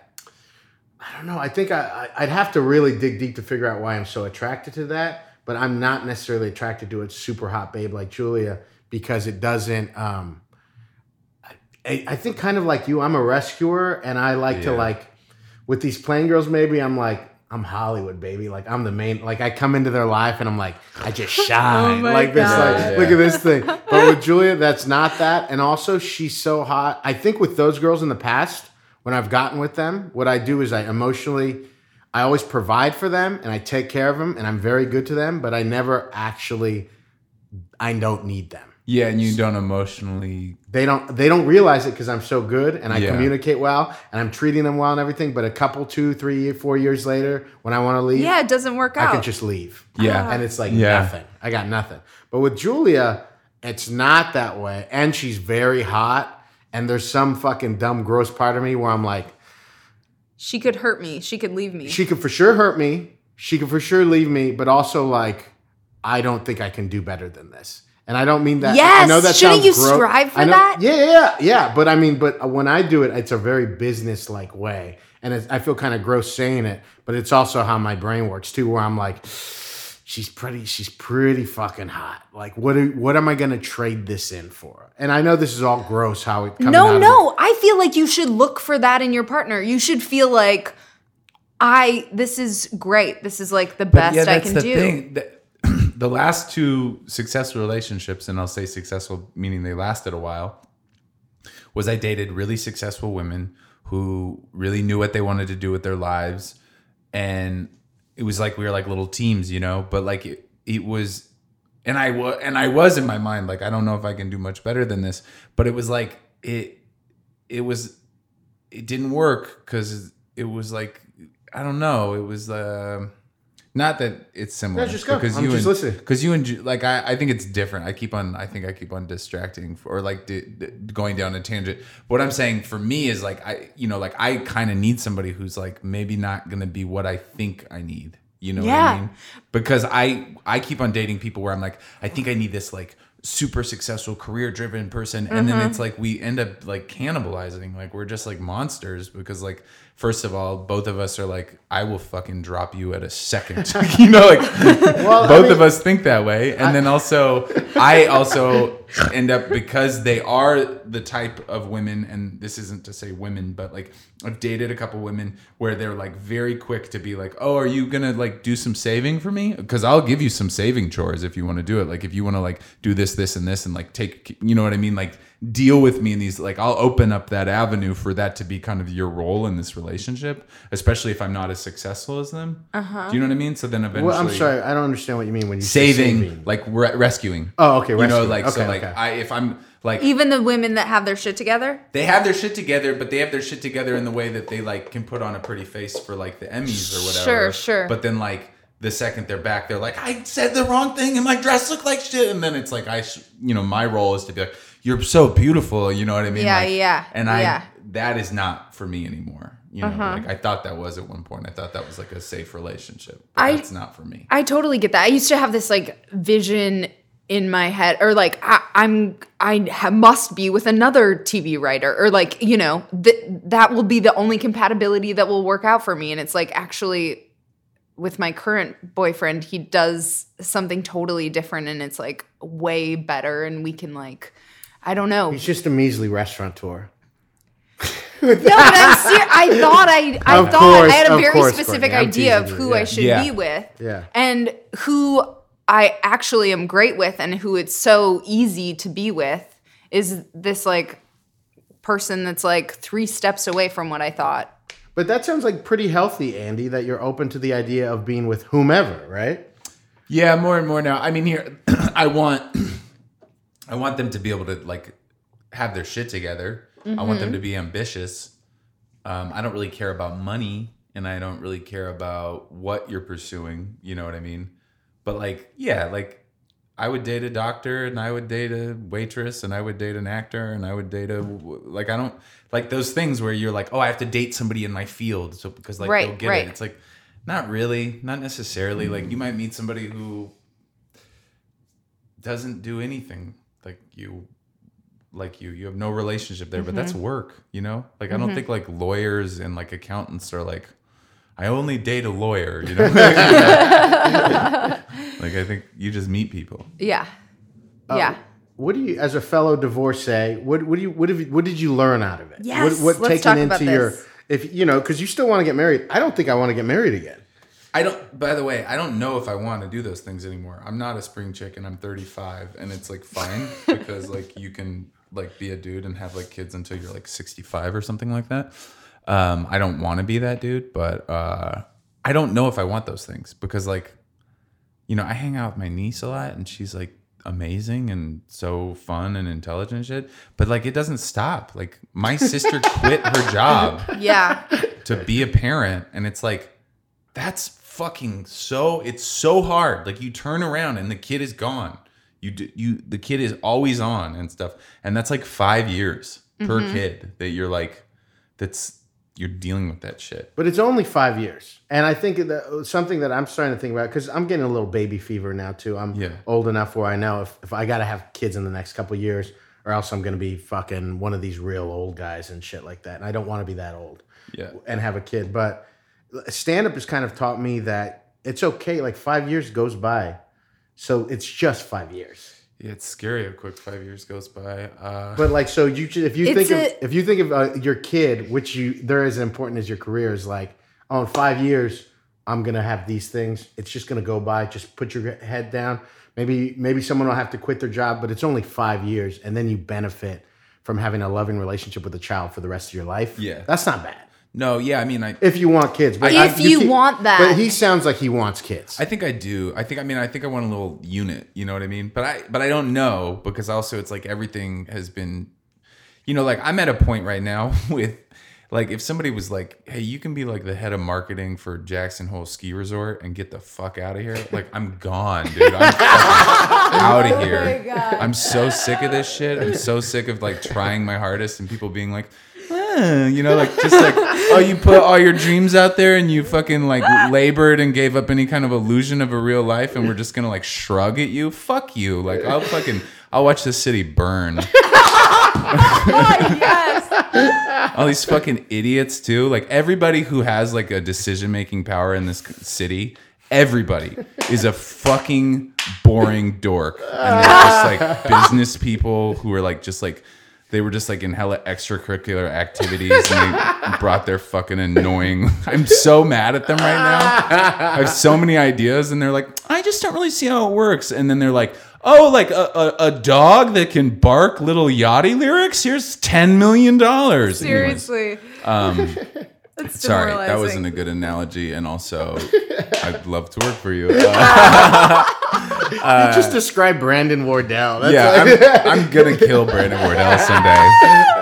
I don't know. I think I, I I'd have to really dig deep to figure out why I'm so attracted to that. But I'm not necessarily attracted to a super hot babe like Julia because it doesn't. um I, I think kind of like you, I'm a rescuer, and I like to like with these plain girls. Maybe I'm like I'm Hollywood, baby. Like I'm the main. Like I come into their life, and I'm like I just (laughs) shine. my like this. God. Like Yeah. look at this thing. But with (laughs) Julia, that's not that. And also, she's so hot. I think with those girls in the past, when I've gotten with them, what I do is I emotionally. I always provide for them and I take care of them and I'm very good to them, but I never actually I don't need them yeah, and you don't emotionally. they don't they don't realize it because I'm so good and I Yeah. communicate well and I'm treating them well and everything. But a couple, two, three, four years later, when I want to leave, Yeah, it doesn't work I out. I can just leave. Yeah. Ah. and it's like Yeah. nothing. I got nothing. But with Julia, it's not that way, and she's very hot. And there's some fucking dumb, gross part of me where I'm like, she could hurt me. She could leave me. she could for sure hurt me. She could for sure leave me, but also like, I don't think I can do better than this. And I don't mean that. I Yes! know that Shouldn't you gro- strive for know- that? Yeah, yeah, yeah, yeah. But I mean, but when I do it, it's a very business like way, and it's, I feel kind of gross saying it, but it's also how my brain works too, where I'm like, she's pretty, she's pretty fucking hot. Like, what, do, what am I gonna trade this in for? And I know this is all gross. How it coming out no, of no. I feel like you should look for that in your partner. You should feel like I this is great. This is like the best yeah, I can the do. thing. The, (clears throat) the last two successful relationships, and I'll say successful meaning they lasted a while, was I dated really successful women who really knew what they wanted to do with their lives, and it was like we were like little teams, you know. But like it, it was, and I was, and I was in my mind like I don't know if I can do much better than this, but it was like it, it was, it didn't work because it was like I don't know, it was. Uh, not that it's similar. No, just go. Because I'm you just and, listening. Because you and like I, I think it's different. I keep on. I think I keep on distracting or like di- di- going down a tangent. But what I'm saying for me is like I, you know, like I kind of need somebody who's like maybe not gonna be what I think I need. You know what Yeah. I mean? Because I I keep on dating people where I'm like I think I need this like super successful career driven person and then mm-hmm. it's like we end up like cannibalizing like we're just like monsters because like first of all both of us are like i will fucking drop you at a second. (laughs) You know like Well, I both mean- of us think that way. And then also i also end up because they are the type of women and this isn't to say women but like i've dated a couple women where they're like very quick to be like oh are you gonna like do some saving for me? Because i'll give you some saving chores if you want to do it. Like if you want to like do this, this, and this, and like take, you know what I mean? Like deal with me in these. Like I'll open up that avenue for that to be kind of your role in this relationship, especially if I'm not as successful as them. Uh-huh. Do you know what I mean? So then eventually, Well, I'm sorry, I don't understand what you mean when you say saving, saving. like re- rescuing. Oh, okay, You know, rescuing. like so, like okay. I if I'm like Even the women that have their shit together. they have their shit together, but they have their shit together in the way that they like can put on a pretty face for like the Emmys or whatever. Sure, sure. But then like the second they're back, they're like, I said the wrong thing and my dress looked like shit. And then it's like I, sh- you know, my role is to be like, you're so beautiful. You know what I mean? Yeah, Like, yeah, And I yeah. that is not for me anymore. You know, Uh-huh. like I thought that was at one point. I thought that was like a safe relationship. But I- that's not for me. I totally get that. I used to have this like vision in my head, or like I, I'm I ha- must be with another TV writer, or like you know th- that will be the only compatibility that will work out for me. And it's like actually with my current boyfriend, he does something totally different, and it's like way better, and we can like I don't know. He's just a measly restaurateur. (laughs) No, but I'm ser- I thought I, I Of thought course, I had a very course, specific Courtney, idea of who you, I should Yeah. be with, Yeah. and who I actually am great with, and who it's so easy to be with is this like person that's like three steps away from what I thought. But that sounds like pretty healthy, Andy, that you're open to the idea of being with whomever, right? Yeah, more and more now. I mean, here (clears throat) I want I want them to be able to like have their shit together. I want them to be ambitious. Um, I don't really care about money, and I don't really care about what you're pursuing. You know what I mean? But like, yeah, like I would date a doctor, and I would date a waitress, and I would date an actor, and I would date a like I don't like those things where you're like, oh, I have to date somebody in my field, so because like Right, they'll get right. it. It's like not really, not necessarily. Like you might meet somebody who doesn't do anything like you like you you have no relationship there but that's Mm-hmm. work you know like i don't think like lawyers and like accountants are like i only date a lawyer you know (laughs) (laughs) like i think you just meet people Yeah, Uh, yeah. What do you, as a fellow divorcee, what what do you what have you, what did you learn out of it? Yes, what, what let's taken talk about into your if you know because you still want to get married. I don't think I want to get married again. I don't by the way i don't know if i want to do those things anymore i'm not a spring chicken i'm 35 and it's like fine (laughs) because like you can like be a dude and have like kids until you're like 65 or something like that um i don't want to be that dude but uh i don't know if i want those things because like you know, I hang out with my niece a lot and she's like amazing and so fun and intelligent and shit. But like it doesn't stop. Like my sister quit her (laughs) job Yeah. to be a parent and it's like that's fucking so it's so hard. Like you turn around and the kid is gone. You do, you the kid is always on and stuff. And that's like 5 years per mm-hmm. kid that you're like that's you're dealing with that shit. But it's only five years, and I think that uh, something that I'm starting to think about because I'm getting a little baby fever now too. I'm Yeah. old enough where I know if, if I got to have kids in the next couple of years, or else I'm going to be fucking one of these real old guys and shit like that. And I don't want to be that old Yeah. and have a kid. But stand up has kind of taught me that it's okay. Like five years goes by, so it's just five years. Yeah, it's scary how quick 5 years goes by. Uh But like, so you if you It's think of if you think of uh, your kid, which you they're as important as your career, is like, oh, in five years I'm gonna have these things. It's just gonna go by. Just put your head down. Maybe maybe someone will have to quit their job, but it's only five years, and then you benefit from having a loving relationship with a child for the rest of your life. Yeah. that's not bad no, yeah, I mean I if you want kids. But If you want that. but he sounds like he wants kids. I think I do. I think I mean I think I want a little unit, you know what I mean? But I but I don't know because also it's like everything has been you know like I'm at a point right now (laughs) with like if somebody was like, "Hey, you can be like the head of marketing for Jackson Hole Ski Resort and get the fuck out of here." Like I'm gone, dude. I'm (laughs) out of oh here. Oh I'm so sick of this shit. I'm so sick of like trying my hardest and people being like, You know, like just like, (laughs) oh, you put all your dreams out there and you fucking like labored and gave up any kind of illusion of a real life, and we're just gonna like shrug at you. Fuck you. Like I'll fucking I'll watch this city burn. (laughs) Oh, yes. all these fucking idiots too. Like everybody who has like a decision making power in this city, everybody is a fucking boring dork, and they're just like (laughs) business people who are like just like they were just like in hella extracurricular activities and they (laughs) brought their fucking annoying. I'm so mad at them right now. I have so many ideas and they're like, I just don't really see how it works. And then they're like, oh, like a, a, a dog that can bark Lil Yachty lyrics? Here's $10 million. Anyways, Seriously. um, (laughs) That's sorry, that wasn't a good analogy. And also, (laughs) I'd love to work for you. Uh, you (laughs) just described Brandon Wardell. That's yeah, like- I'm, I'm gonna kill Brandon Wardell someday.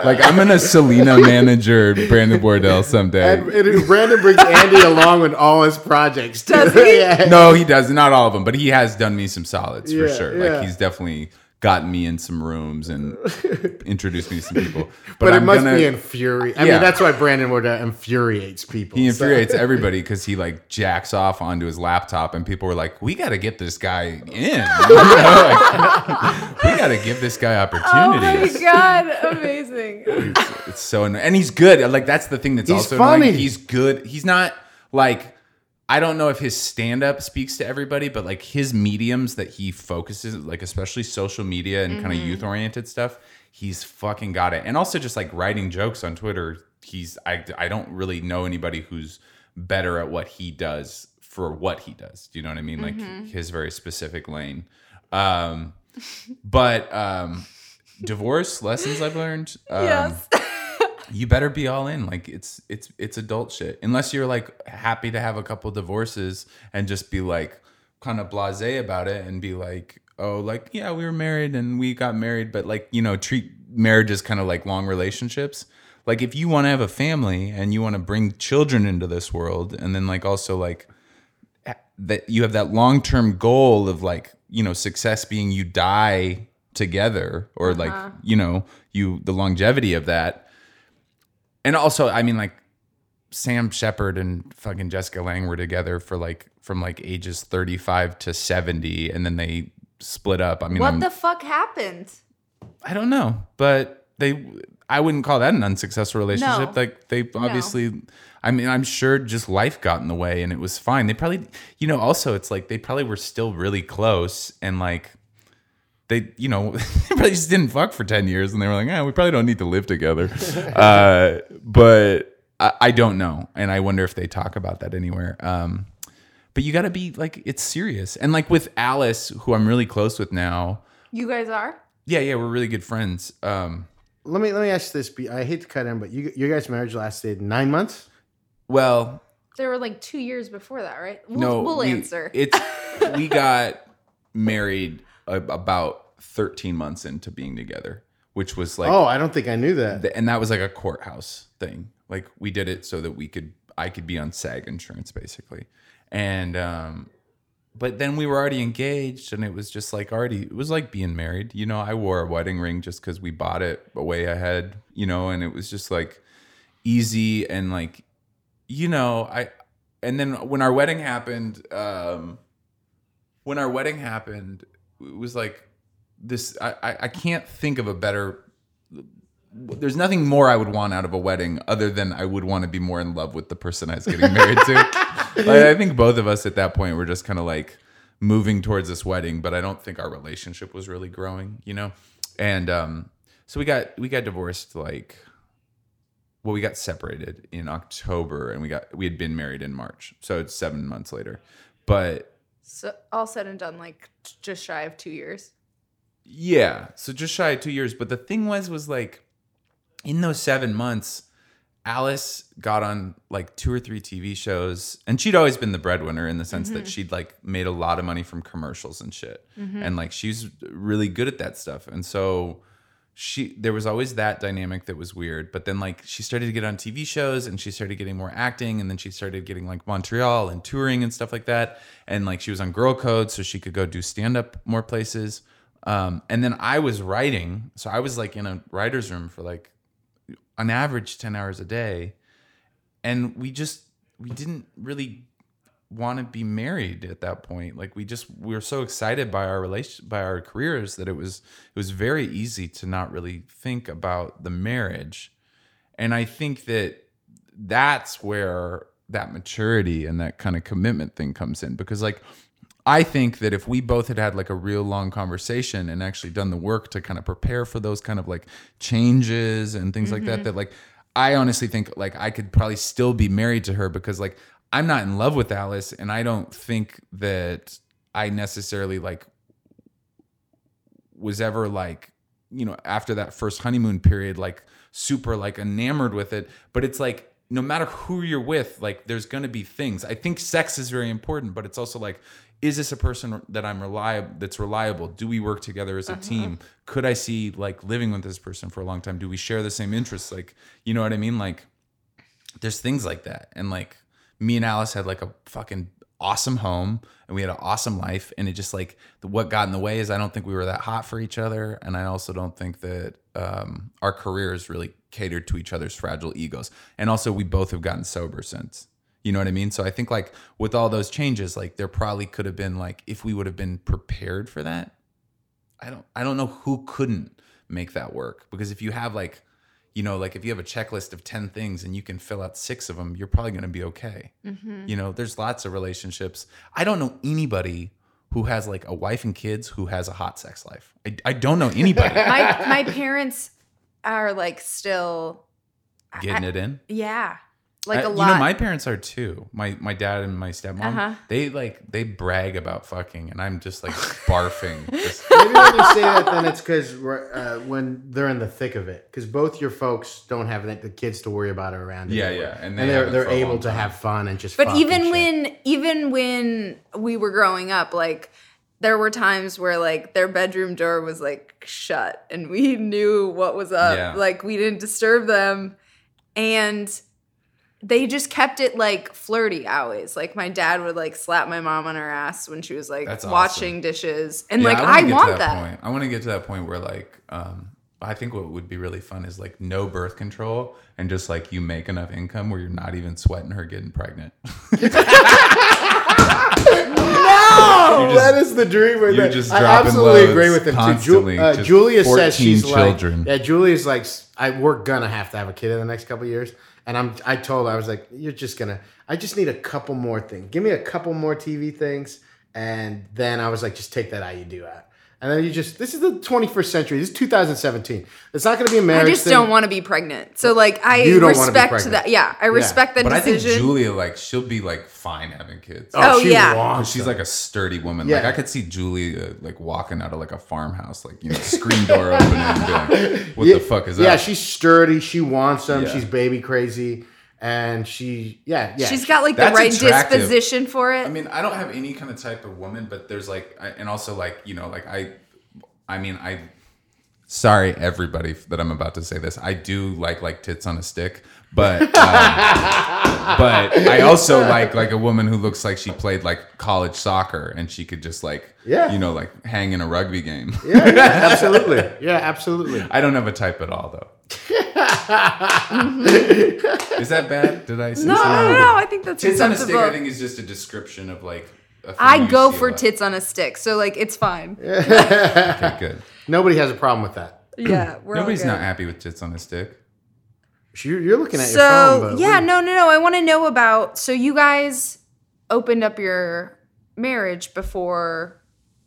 Like I'm gonna Selena manager Brandon Wardell someday. and, and Brandon brings Andy along with all his projects. Too. Does he? (laughs) yeah. No, he does not all of them, but he has done me some solids for Yeah, sure. yeah. Like he's definitely gotten me in some rooms and (laughs) introduced me to some people. But, But, it I'm must gonna, be infuriating. I Yeah. mean, that's why Brandon Wardell uh, infuriates people. He So- infuriates (laughs) everybody because he like jacks off onto his laptop, and people were like, "We got to get this guy in. (laughs) You know, like, we got to give this guy opportunities." Oh my god, amazing. It's so anno- and he's good. Like that's the thing that's He's also funny. annoying. He's good. He's not like I don't know if his stand up speaks to everybody, but like his mediums that he focuses, like especially social media and kind of youth oriented stuff, he's fucking got it. And also just like writing jokes on Twitter, he's I I don't really know anybody who's better at what he does for what he does. Do you know what I mean? Like his very specific lane. Um but um divorce lessons I've learned. (laughs) Um, yes. You better be all in. Like it's it's it's adult shit. Unless you're like happy to have a couple divorces and just be like kind of blasé about it and be like oh like yeah we were married and we got married but like you know treat marriage as kind of like long relationships. Like if you want to have a family and you want to bring children into this world and then like also like that you have that long-term goal of like you know success being you die together or like uh-huh. you know you the longevity of that and also i mean like sam shepard and fucking jessica lange were together for like from like ages 35 to 70 and then they split up i mean What I'm- the fuck happened? i don't know but they i wouldn't call that an unsuccessful relationship No. like they obviously i mean i'm sure just life got in the way and it was fine they probably you know also it's like they probably were still really close and like they you know (laughs) they probably just didn't fuck for 10 years and they were like yeah we probably don't need to live together (laughs) uh, but I, I don't know and i wonder if they talk about that anywhere um, but you got to be like it's serious and like with alice who i'm really close with now You guys are? yeah yeah we're really good friends um, Let me let me ask this. be- I hate to cut in, but you, your guys' marriage lasted nine months. well There were like two years before that, right? We'll, no we'll we- answer. it's (laughs) we got married a, about 13 months into being together which was like oh, I don't think I knew that. Th- and that was like a courthouse thing. Like we did it so that we could I could be on SAG insurance basically. And um but then we were already engaged and it was just like already it was like being married. You know, I wore a wedding ring just cuz we bought it way ahead, you know, and it was just like easy and like you know, I and then when our wedding happened um when our wedding happened was like this I, I can't think of a better there's nothing more I would want out of a wedding other than I would want to be more in love with the person I was getting married to. (laughs) like, I think both of us at that point were just kind of like moving towards this wedding, but I don't think our relationship was really growing, you know? And um so we got we got divorced like well we got separated in October and we got we had been married in March. So it's 7 months later. But so, all said and done, like just shy of two years. Yeah, so just shy of two years. But the thing was, was like in those seven months, Alice got on like two or three TV shows, and she'd always been the breadwinner in the sense that mm-hmm. she'd like made a lot of money from commercials and shit, mm-hmm. and like she's really good at that stuff. And so she, there was always that dynamic that was weird. But then like she started to get on TV shows, and she started getting more acting, and then she started getting like Montreal and touring and stuff like that. And like she was on Girl Code, so she could go do stand up more places. Um, and then I was writing, so I was like in a writer's room for like on average 10 hours a day. And we just, we didn't really want to be married at that point. Like we just, we were so excited by our relation, by our careers that it was, it was very easy to not really think about the marriage. And I think that that's where that maturity and that kind of commitment thing comes in because like I think that if we both had had like a real long conversation and actually done the work to kind of prepare for those kind of like changes and things like that, mm-hmm. that like I honestly think like I could probably still be married to her because like I'm not in love with Alice and I don't think that I necessarily like was ever like you know after that first honeymoon period like super like enamored with it. But it's like no matter who you're with like there's going to be things. I think sex is very important but it's also like is this a person that i'm reliable that's reliable? Do we work together as a uh-huh. team? Could i see like living with this person for a long time? Do we share the same interests? Like you know what i mean? Like there's things like that. And like me and alice had like a fucking awesome home and we had an awesome life and it just like what got in the way is i don't think we were that hot for each other and i also don't think that um, our careers really catered to each other's fragile egos. And also we both have gotten sober since. You know what i mean? So i think like with all those changes like there probably could have been like if we would have been prepared for that I don't I don't know who couldn't make that work. Because if you have like you know like if you have a checklist of 10 things and you can fill out 6 of them you're probably going to be okay. Mm-hmm. You know, there's lots of relationships. I don't know anybody who has like a wife and kids who has a hot sex life. I, I don't know anybody (laughs) my my parents are like still getting it in. yeah like I- a You lot know, my parents are too. My my dad and my stepmom. Uh-huh. They like they brag about fucking, and I'm just like (laughs) barfing. Just, Maybe when you say that, then it's because uh, when they're in the thick of it, because both your folks don't have the the kids to worry about around. Yeah, anymore. yeah, and and, they they're they're for a long able to have fun and just. but fuck and even shit. when even when we were growing up like there were times where like their bedroom door was like shut and we knew what was up Yeah. like we didn't disturb them and they just kept it like flirty always like my dad would like slap my mom on her ass when she was like That's awesome. washing dishes and Yeah, like wanna i, want that, Point. I want to get to that point where like um I think what would be really fun is like no birth control and just like you make enough income where you're not even sweating her getting pregnant. (laughs) Oh, that is the dream. Right you're there. just I absolutely loads agree with him too. constantly, Ju- uh, Julia says 14 she's children. like, yeah. Julia's like, I we're gonna have to have a kid in the next couple of years, and I'm. I told her I was like, you're just gonna. I just need a couple more things. Give me a couple more TV things, and then I was like, just take that IUD out. And then you just. This is the 21st century. This is 2017. It's not gonna be a marriage. I just thing. don't want to be pregnant so like i You don't wanna be respect that yeah i respect that but I think Julia like she'll be like fine having kids. Oh, oh, she yeah. wants She's them. like a sturdy woman. Like I could see Julia like walking out of like a farmhouse, like you know, screen door opening, and be like, "What (laughs) the fuck is that?" Yeah, she's sturdy. She wants them. Yeah. She's baby crazy, and she, yeah, yeah. she's got like the right attractive. disposition for it I mean, I don't have any kind of type of woman, but there's like, I, and also like, you know, like I, I mean, I. Sorry, everybody, that I'm about to say this. I do like like tits on a stick, but um, (laughs) but I also like like a woman who looks like she played like college soccer and she could just like Yeah. you know like hang in a rugby game. yeah, yeah, (laughs) absolutely. Yeah, absolutely. I don't have a type at all though. (laughs) Is that bad? Did I say no, something? no, no, I think that's Tits on a stick. I think, is just a description of like. a I go see for lot. tits on a stick, so like it's fine. (laughs) Okay, good. Nobody has a problem with that. Yeah, we're Nobody's all not happy with tits on a stick. You're, you're looking at your So phone, but yeah, we- no, no, no. I want to know about. So you guys opened up your marriage before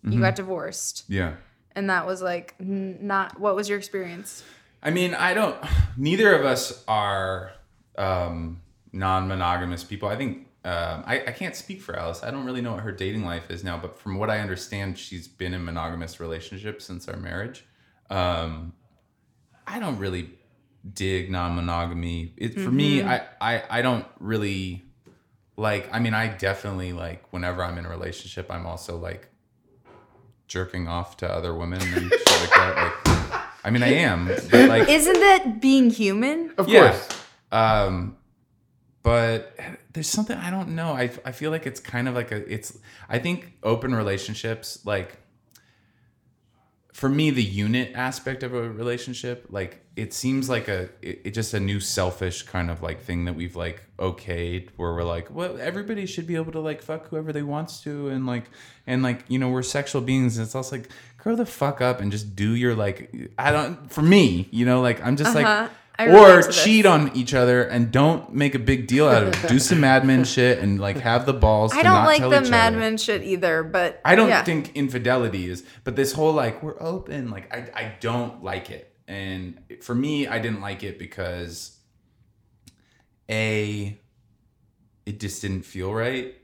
you Mm-hmm. got divorced, Yeah. and that was like not. What was your experience? I mean, I don't. Neither of us are um, non-monogamous people. I think um, I, I can't speak for Alice. I don't really know what her dating life is now, but from what I understand, she's been in monogamous relationships since our marriage. Um, I don't really dig non-monogamy. It for me, I, I I don't really like. I mean, I definitely like whenever I'm in a relationship, I'm also like jerking off to other women and shit like that. Like, I mean, I am, but like, Isn't that being human? of yeah. course. Um, but there's something I don't know. I I feel like it's kind of like a. It's I think open relationships like. For me, the unit aspect of a relationship, like it seems like a, it, it just a new selfish kind of like thing that we've like okayed, where we're like, well, everybody should be able to like fuck whoever they wants to, and like, and like, you know, we're sexual beings, and it's also like, grow the fuck up and just do your like, I don't. For me, you know, like I'm just Uh-huh. like, or cheat on each other and don't make a big deal out of it. Do some Mad Men (laughs) shit and like have the balls. I to don't not like the each Mad other. Men shit either, but I don't yeah. think infidelity is, but this whole like we're open, like I I don't like it. And for me, I didn't like it because a it just didn't feel right.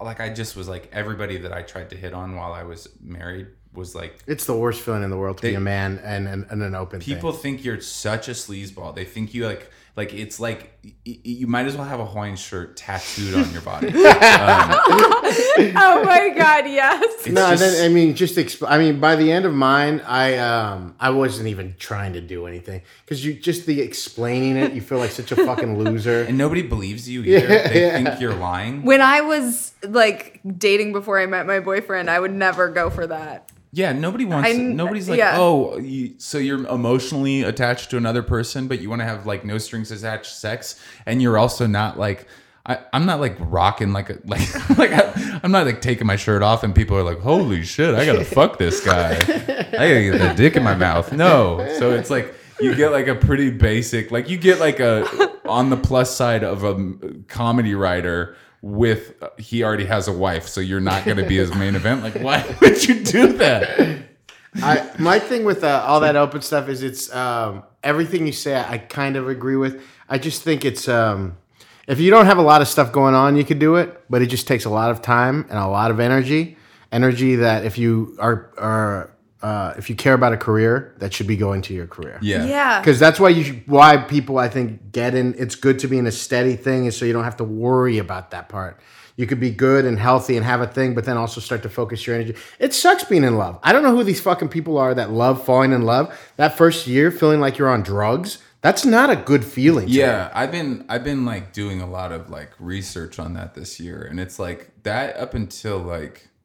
Like I just was like everybody that I tried to hit on while I was married was like It's the worst feeling in the world to be a man and, and, and an open people thing. think you're such a sleazeball. They think you like like it's like y- y- you might as well have a Hawaiian shirt tattooed on your body. (laughs) Um, (laughs) oh my god, yes. it's No, just- then I mean, just exp- I mean, by the end of mine, I um, I wasn't even trying to do anything because you just the explaining it, you feel like such a fucking (laughs) loser. and nobody believes you either. Yeah, they yeah. think you're lying. When I was like dating before I met my boyfriend, I would never go for that. Yeah, nobody wants. I- nobody's like, yeah. oh, you, so you're emotionally attached to another person, but you want to have like no strings attached sex, and you're also not like. I, I'm not like rocking like a (laughs) like like I, I'm not like taking my shirt off and people are like holy shit I gotta fuck this guy I gotta get that dick in my mouth no so it's like you get like a pretty basic like you get like a on the plus side of a comedy writer with uh, he already has a wife so you're not gonna be his main event like why (laughs) would you do that I my thing with uh, all that open stuff is it's um, everything you say. I, I kind of agree with. I just think it's um, if you don't have a lot of stuff going on, you could do it, but it just takes a lot of time and a lot of energy. Energy that if you are are uh, if you care about a career, that should be going to your career. yeah Yeah. because that's why you should, why people I think get in. It's good to be in a steady thing, is so you don't have to worry about that part. You could be good and healthy and have a thing, but then also start to focus your energy. It sucks being in love. I don't know who these fucking people are that love falling in love. That first year, feeling like you're on drugs. That's not a good feeling. to me. Yeah, I've been I've been like doing a lot of like research on that this year, and it's like that up until like m-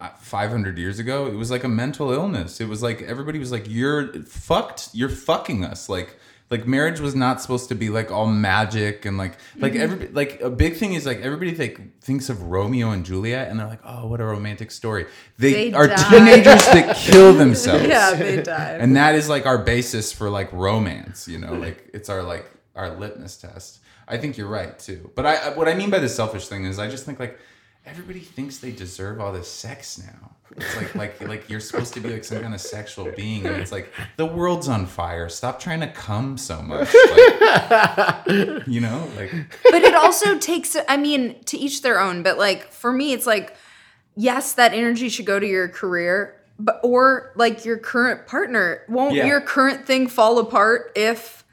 Uh, 500 years ago, it was like a mental illness. It was like everybody was like, "You're fucked. You're fucking us." Like like marriage was not supposed to be like all magic and like like mm-hmm. every like a big thing is like everybody like thinks of Romeo and Juliet and they're like, "Oh, what a romantic story." They, They are teenagers that (laughs) kill themselves Yeah, they died. and that is like our basis for like romance you know like it's our like our litmus test i think you're right too but i what i mean by the selfish thing is i just think like everybody thinks they deserve all this sex now. It's like like like you're supposed to be like some kind of sexual being and it's like the world's on fire. Stop trying to come so much. Like, you know like. But it also takes i mean to each their own but like for me it's like yes that energy should go to your career but or like your current partner. Won't Yeah. your current thing fall apart if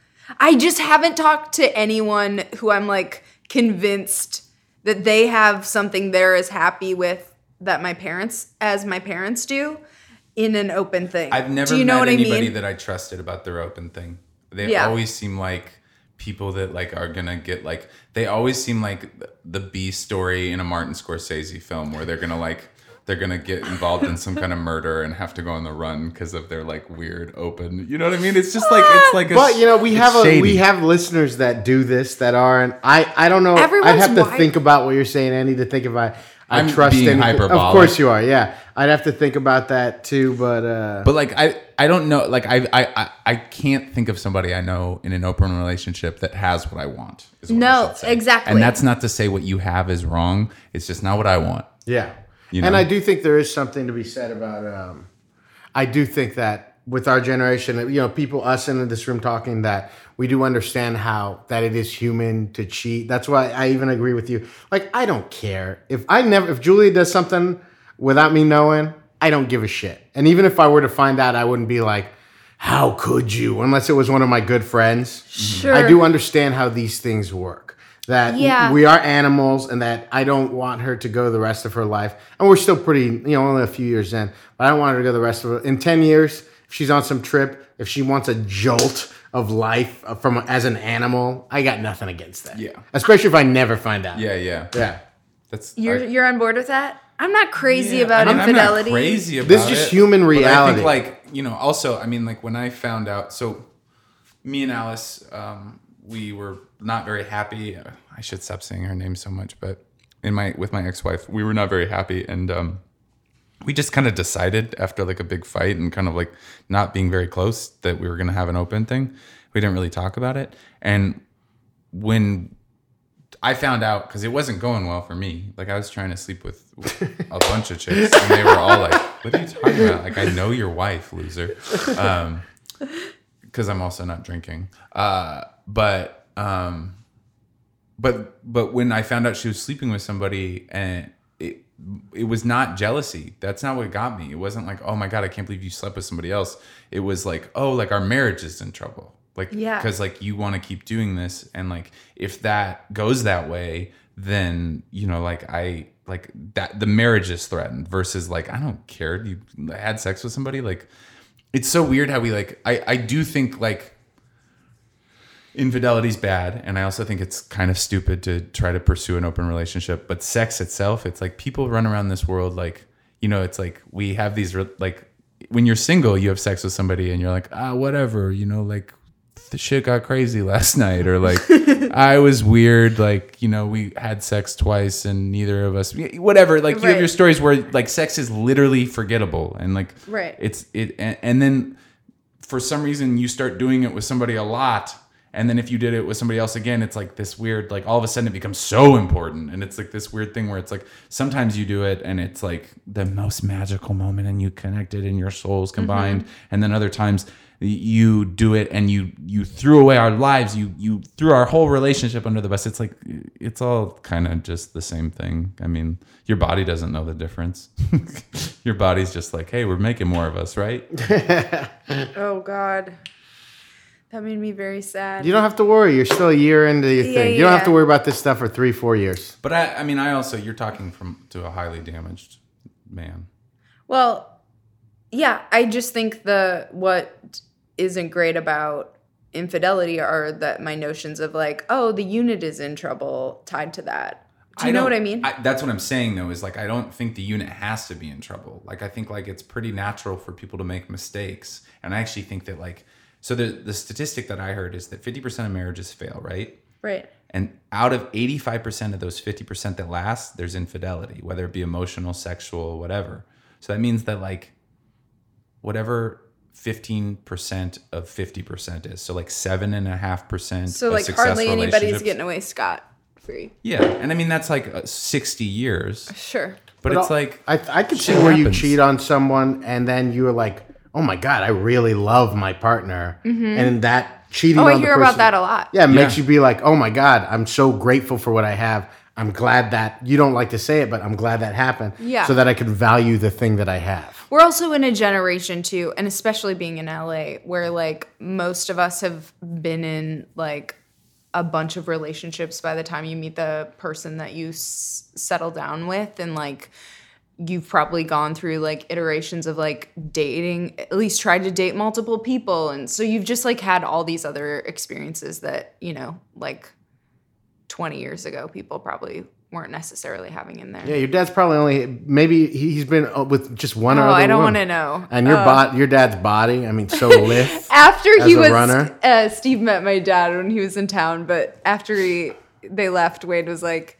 i just haven't talked to anyone who i'm like convinced that they have something they're as happy with that my parents as my parents do in an open thing I've never do you know met what anybody i mean that I trusted about their open thing. They Yeah. always seem like people that like are gonna get like they always seem like the B story in a Martin Scorsese film where they're gonna like they're gonna get involved in some kind of murder and have to go on the run because of their like weird open. You know what I mean? It's just like it's like a But you know, we it's have a, we have listeners that do this that are, and I I don't know. Everyone's I'd have to wi- think about what you're saying, Andy, to think if I I I'm trust being anything. Of course you are. Yeah, I'd have to think about that too. But uh, But like I, I don't know. Like I, I, I, I can't think of somebody I know in an open relationship that has what I want. is what No, should say. exactly. And that's not to say what you have is wrong. It's just not what I want. Yeah. You And? I do think there is something to be said about um I do think that with our generation, you know, people us in this room talking that we do understand how that it is human to cheat. That's why I even agree with you. Like I don't care. If I never if Julia does something without me knowing, I don't give a shit. And even if I were to find out, I wouldn't be like how could you? Unless it was one of my good friends. Sure. I do understand how these things work. That Yeah. we are animals and that I don't want her to go the rest of her life. And we're still pretty, you know, only a few years in, but I don't want her to go the rest of her. In 10 years, if she's on some trip, if she wants a jolt of life uh, from as an animal, I got nothing against that. Yeah. Especially if I never find out. Yeah, yeah, Yeah. That's You're I- you're on board with that? I'm not crazy Yeah, about I mean, infidelity. I'm not crazy about This is just it, human but I reality. think like you know. Also, I mean, like when I found out, so me and Alice, um, we were not very happy. I should stop saying her name so much, but in my with my ex wife, we were not very happy, and um, we just kind of decided after like a big fight and kind of like not being very close that we were going to have an open thing. We didn't really talk about it. And when I found out because it wasn't going well for me. Like I was trying to sleep with, with a bunch of chicks, and they were all like, "What are you talking about? Like I know your wife, loser." Um, because I'm also not drinking. Uh, but um, but but when I found out she was sleeping with somebody, and it it was not jealousy. That's not what got me. It wasn't like, "Oh my god, I can't believe you slept with somebody else." It was like, "Oh, like our marriage is in trouble." Like, Yeah. because like you want to keep doing this, and like if that goes that way, then you know, like I like that the marriage is threatened. Versus like I don't care. You had sex with somebody, like it's so weird how we like. I I do think like infidelity's bad and i also think it's kind of stupid to try to pursue an open relationship but sex itself it's like people run around this world like you know it's like we have these like when you're single you have sex with somebody and you're like ah whatever you know like the shit got crazy (laughs) last night or like (laughs) i was weird like you know we had sex twice and neither of us whatever like you have your stories where like sex is literally forgettable and like Right. it's it and, and then for some reason you start doing it with somebody a lot and then if you did it with somebody else again it's like this weird like all of a sudden it becomes so important. And it's like this weird thing where it's like sometimes you do it and it's like the most magical moment and you connected and your souls mm-hmm. combined. And then other times you do it and you you threw away our lives. You you threw our whole relationship under the bus. It's like it's all kind of just the same thing. I mean your body doesn't know the difference. (laughs) Your body's just like hey we're making more of us right? (laughs) Oh God, that made me very sad. You don't have to worry. You're still a year into your Yeah, thing. You don't have to worry about this stuff for three, four years. But I, I mean, I also you're talking from to a highly damaged man. Well, yeah, I just think the what isn't great about infidelity are that my notions of like, oh, the unit is in trouble tied to that. Do you know what I don't- mean? that's what I'm saying though. Is like I don't think the unit has to be in trouble. Like I think like it's pretty natural for people to make mistakes, and I actually think that like so the the statistic that I heard is that 50% of marriages fail, right? right. And out of 85% of those 50% that last, there's infidelity, whether it be emotional, sexual, whatever. So that means that like whatever 15% of 50% is. So like seven and a half percent. So of like hardly anybody's getting away scot free. Yeah. And I mean, that's like uh, 60 years, Sure. but, it's al- like, I, I could see shit where you cheat on someone and then you're like, oh my God, I really love my partner. Mm-hmm. And that cheating Oh, on I the hear about that a lot. Yeah, it makes you be like, oh my God, I'm so grateful for what I have. I'm glad that you don't like to say it, but I'm glad that happened. Yeah. So that I can value the thing that I have. We're also in a generation too, and especially being in LA, where like most of us have been in like a bunch of relationships by the time you meet the person that you s- settle down with, and like you've probably gone through like iterations of like dating, at least tried to date multiple people, and so you've just like had all these other experiences that you know, like twenty years ago, people probably weren't necessarily having in there. Yeah, your dad's probably only maybe he- he's been uh, with just one Oh, other Oh, I don't want to know. And your Uh, bot, your dad's body, I mean, so (laughs) lithe. after he was uh, Steve met my dad when he was in town, but after he they left, Wade was like,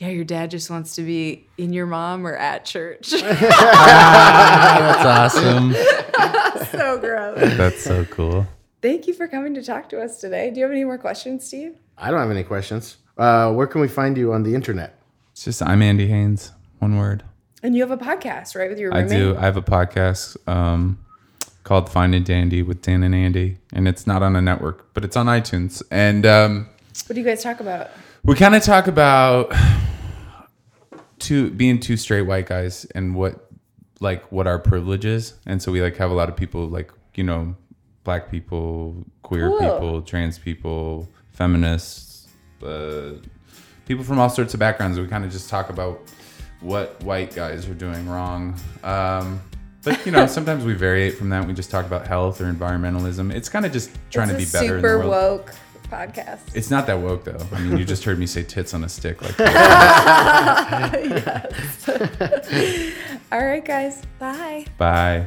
"Yeah, your dad just wants to be in your mom or at church." (laughs) that's awesome. (laughs) so gross. that's so cool. Thank you for coming to talk to us today. Do you have any more questions, Steve? I don't have any questions. Uh, where can we find you on the internet? It's just, I'm Andy Haynes, one word. And you have a podcast, right, with your roommate? I do. I have a podcast um, called Find and Dandy with Dan and Andy, and it's not on a network, but it's on iTunes. And um, What do you guys talk about? we kind of talk about two being two straight white guys and what like what our privilege is. And so we like have a lot of people like you know black people, queer Cool. people, trans people, feminists, uh, people from all sorts of backgrounds. We kind of just talk about what white guys are doing wrong. Um, but you know, (laughs) sometimes we variate from that. We just talk about health or environmentalism. It's kind of just trying it's to be better. in the super world. woke podcast. It's not that woke though. I mean, you just heard me say tits on a stick. Like, (laughs) (laughs) (laughs) All right, guys. Bye. bye.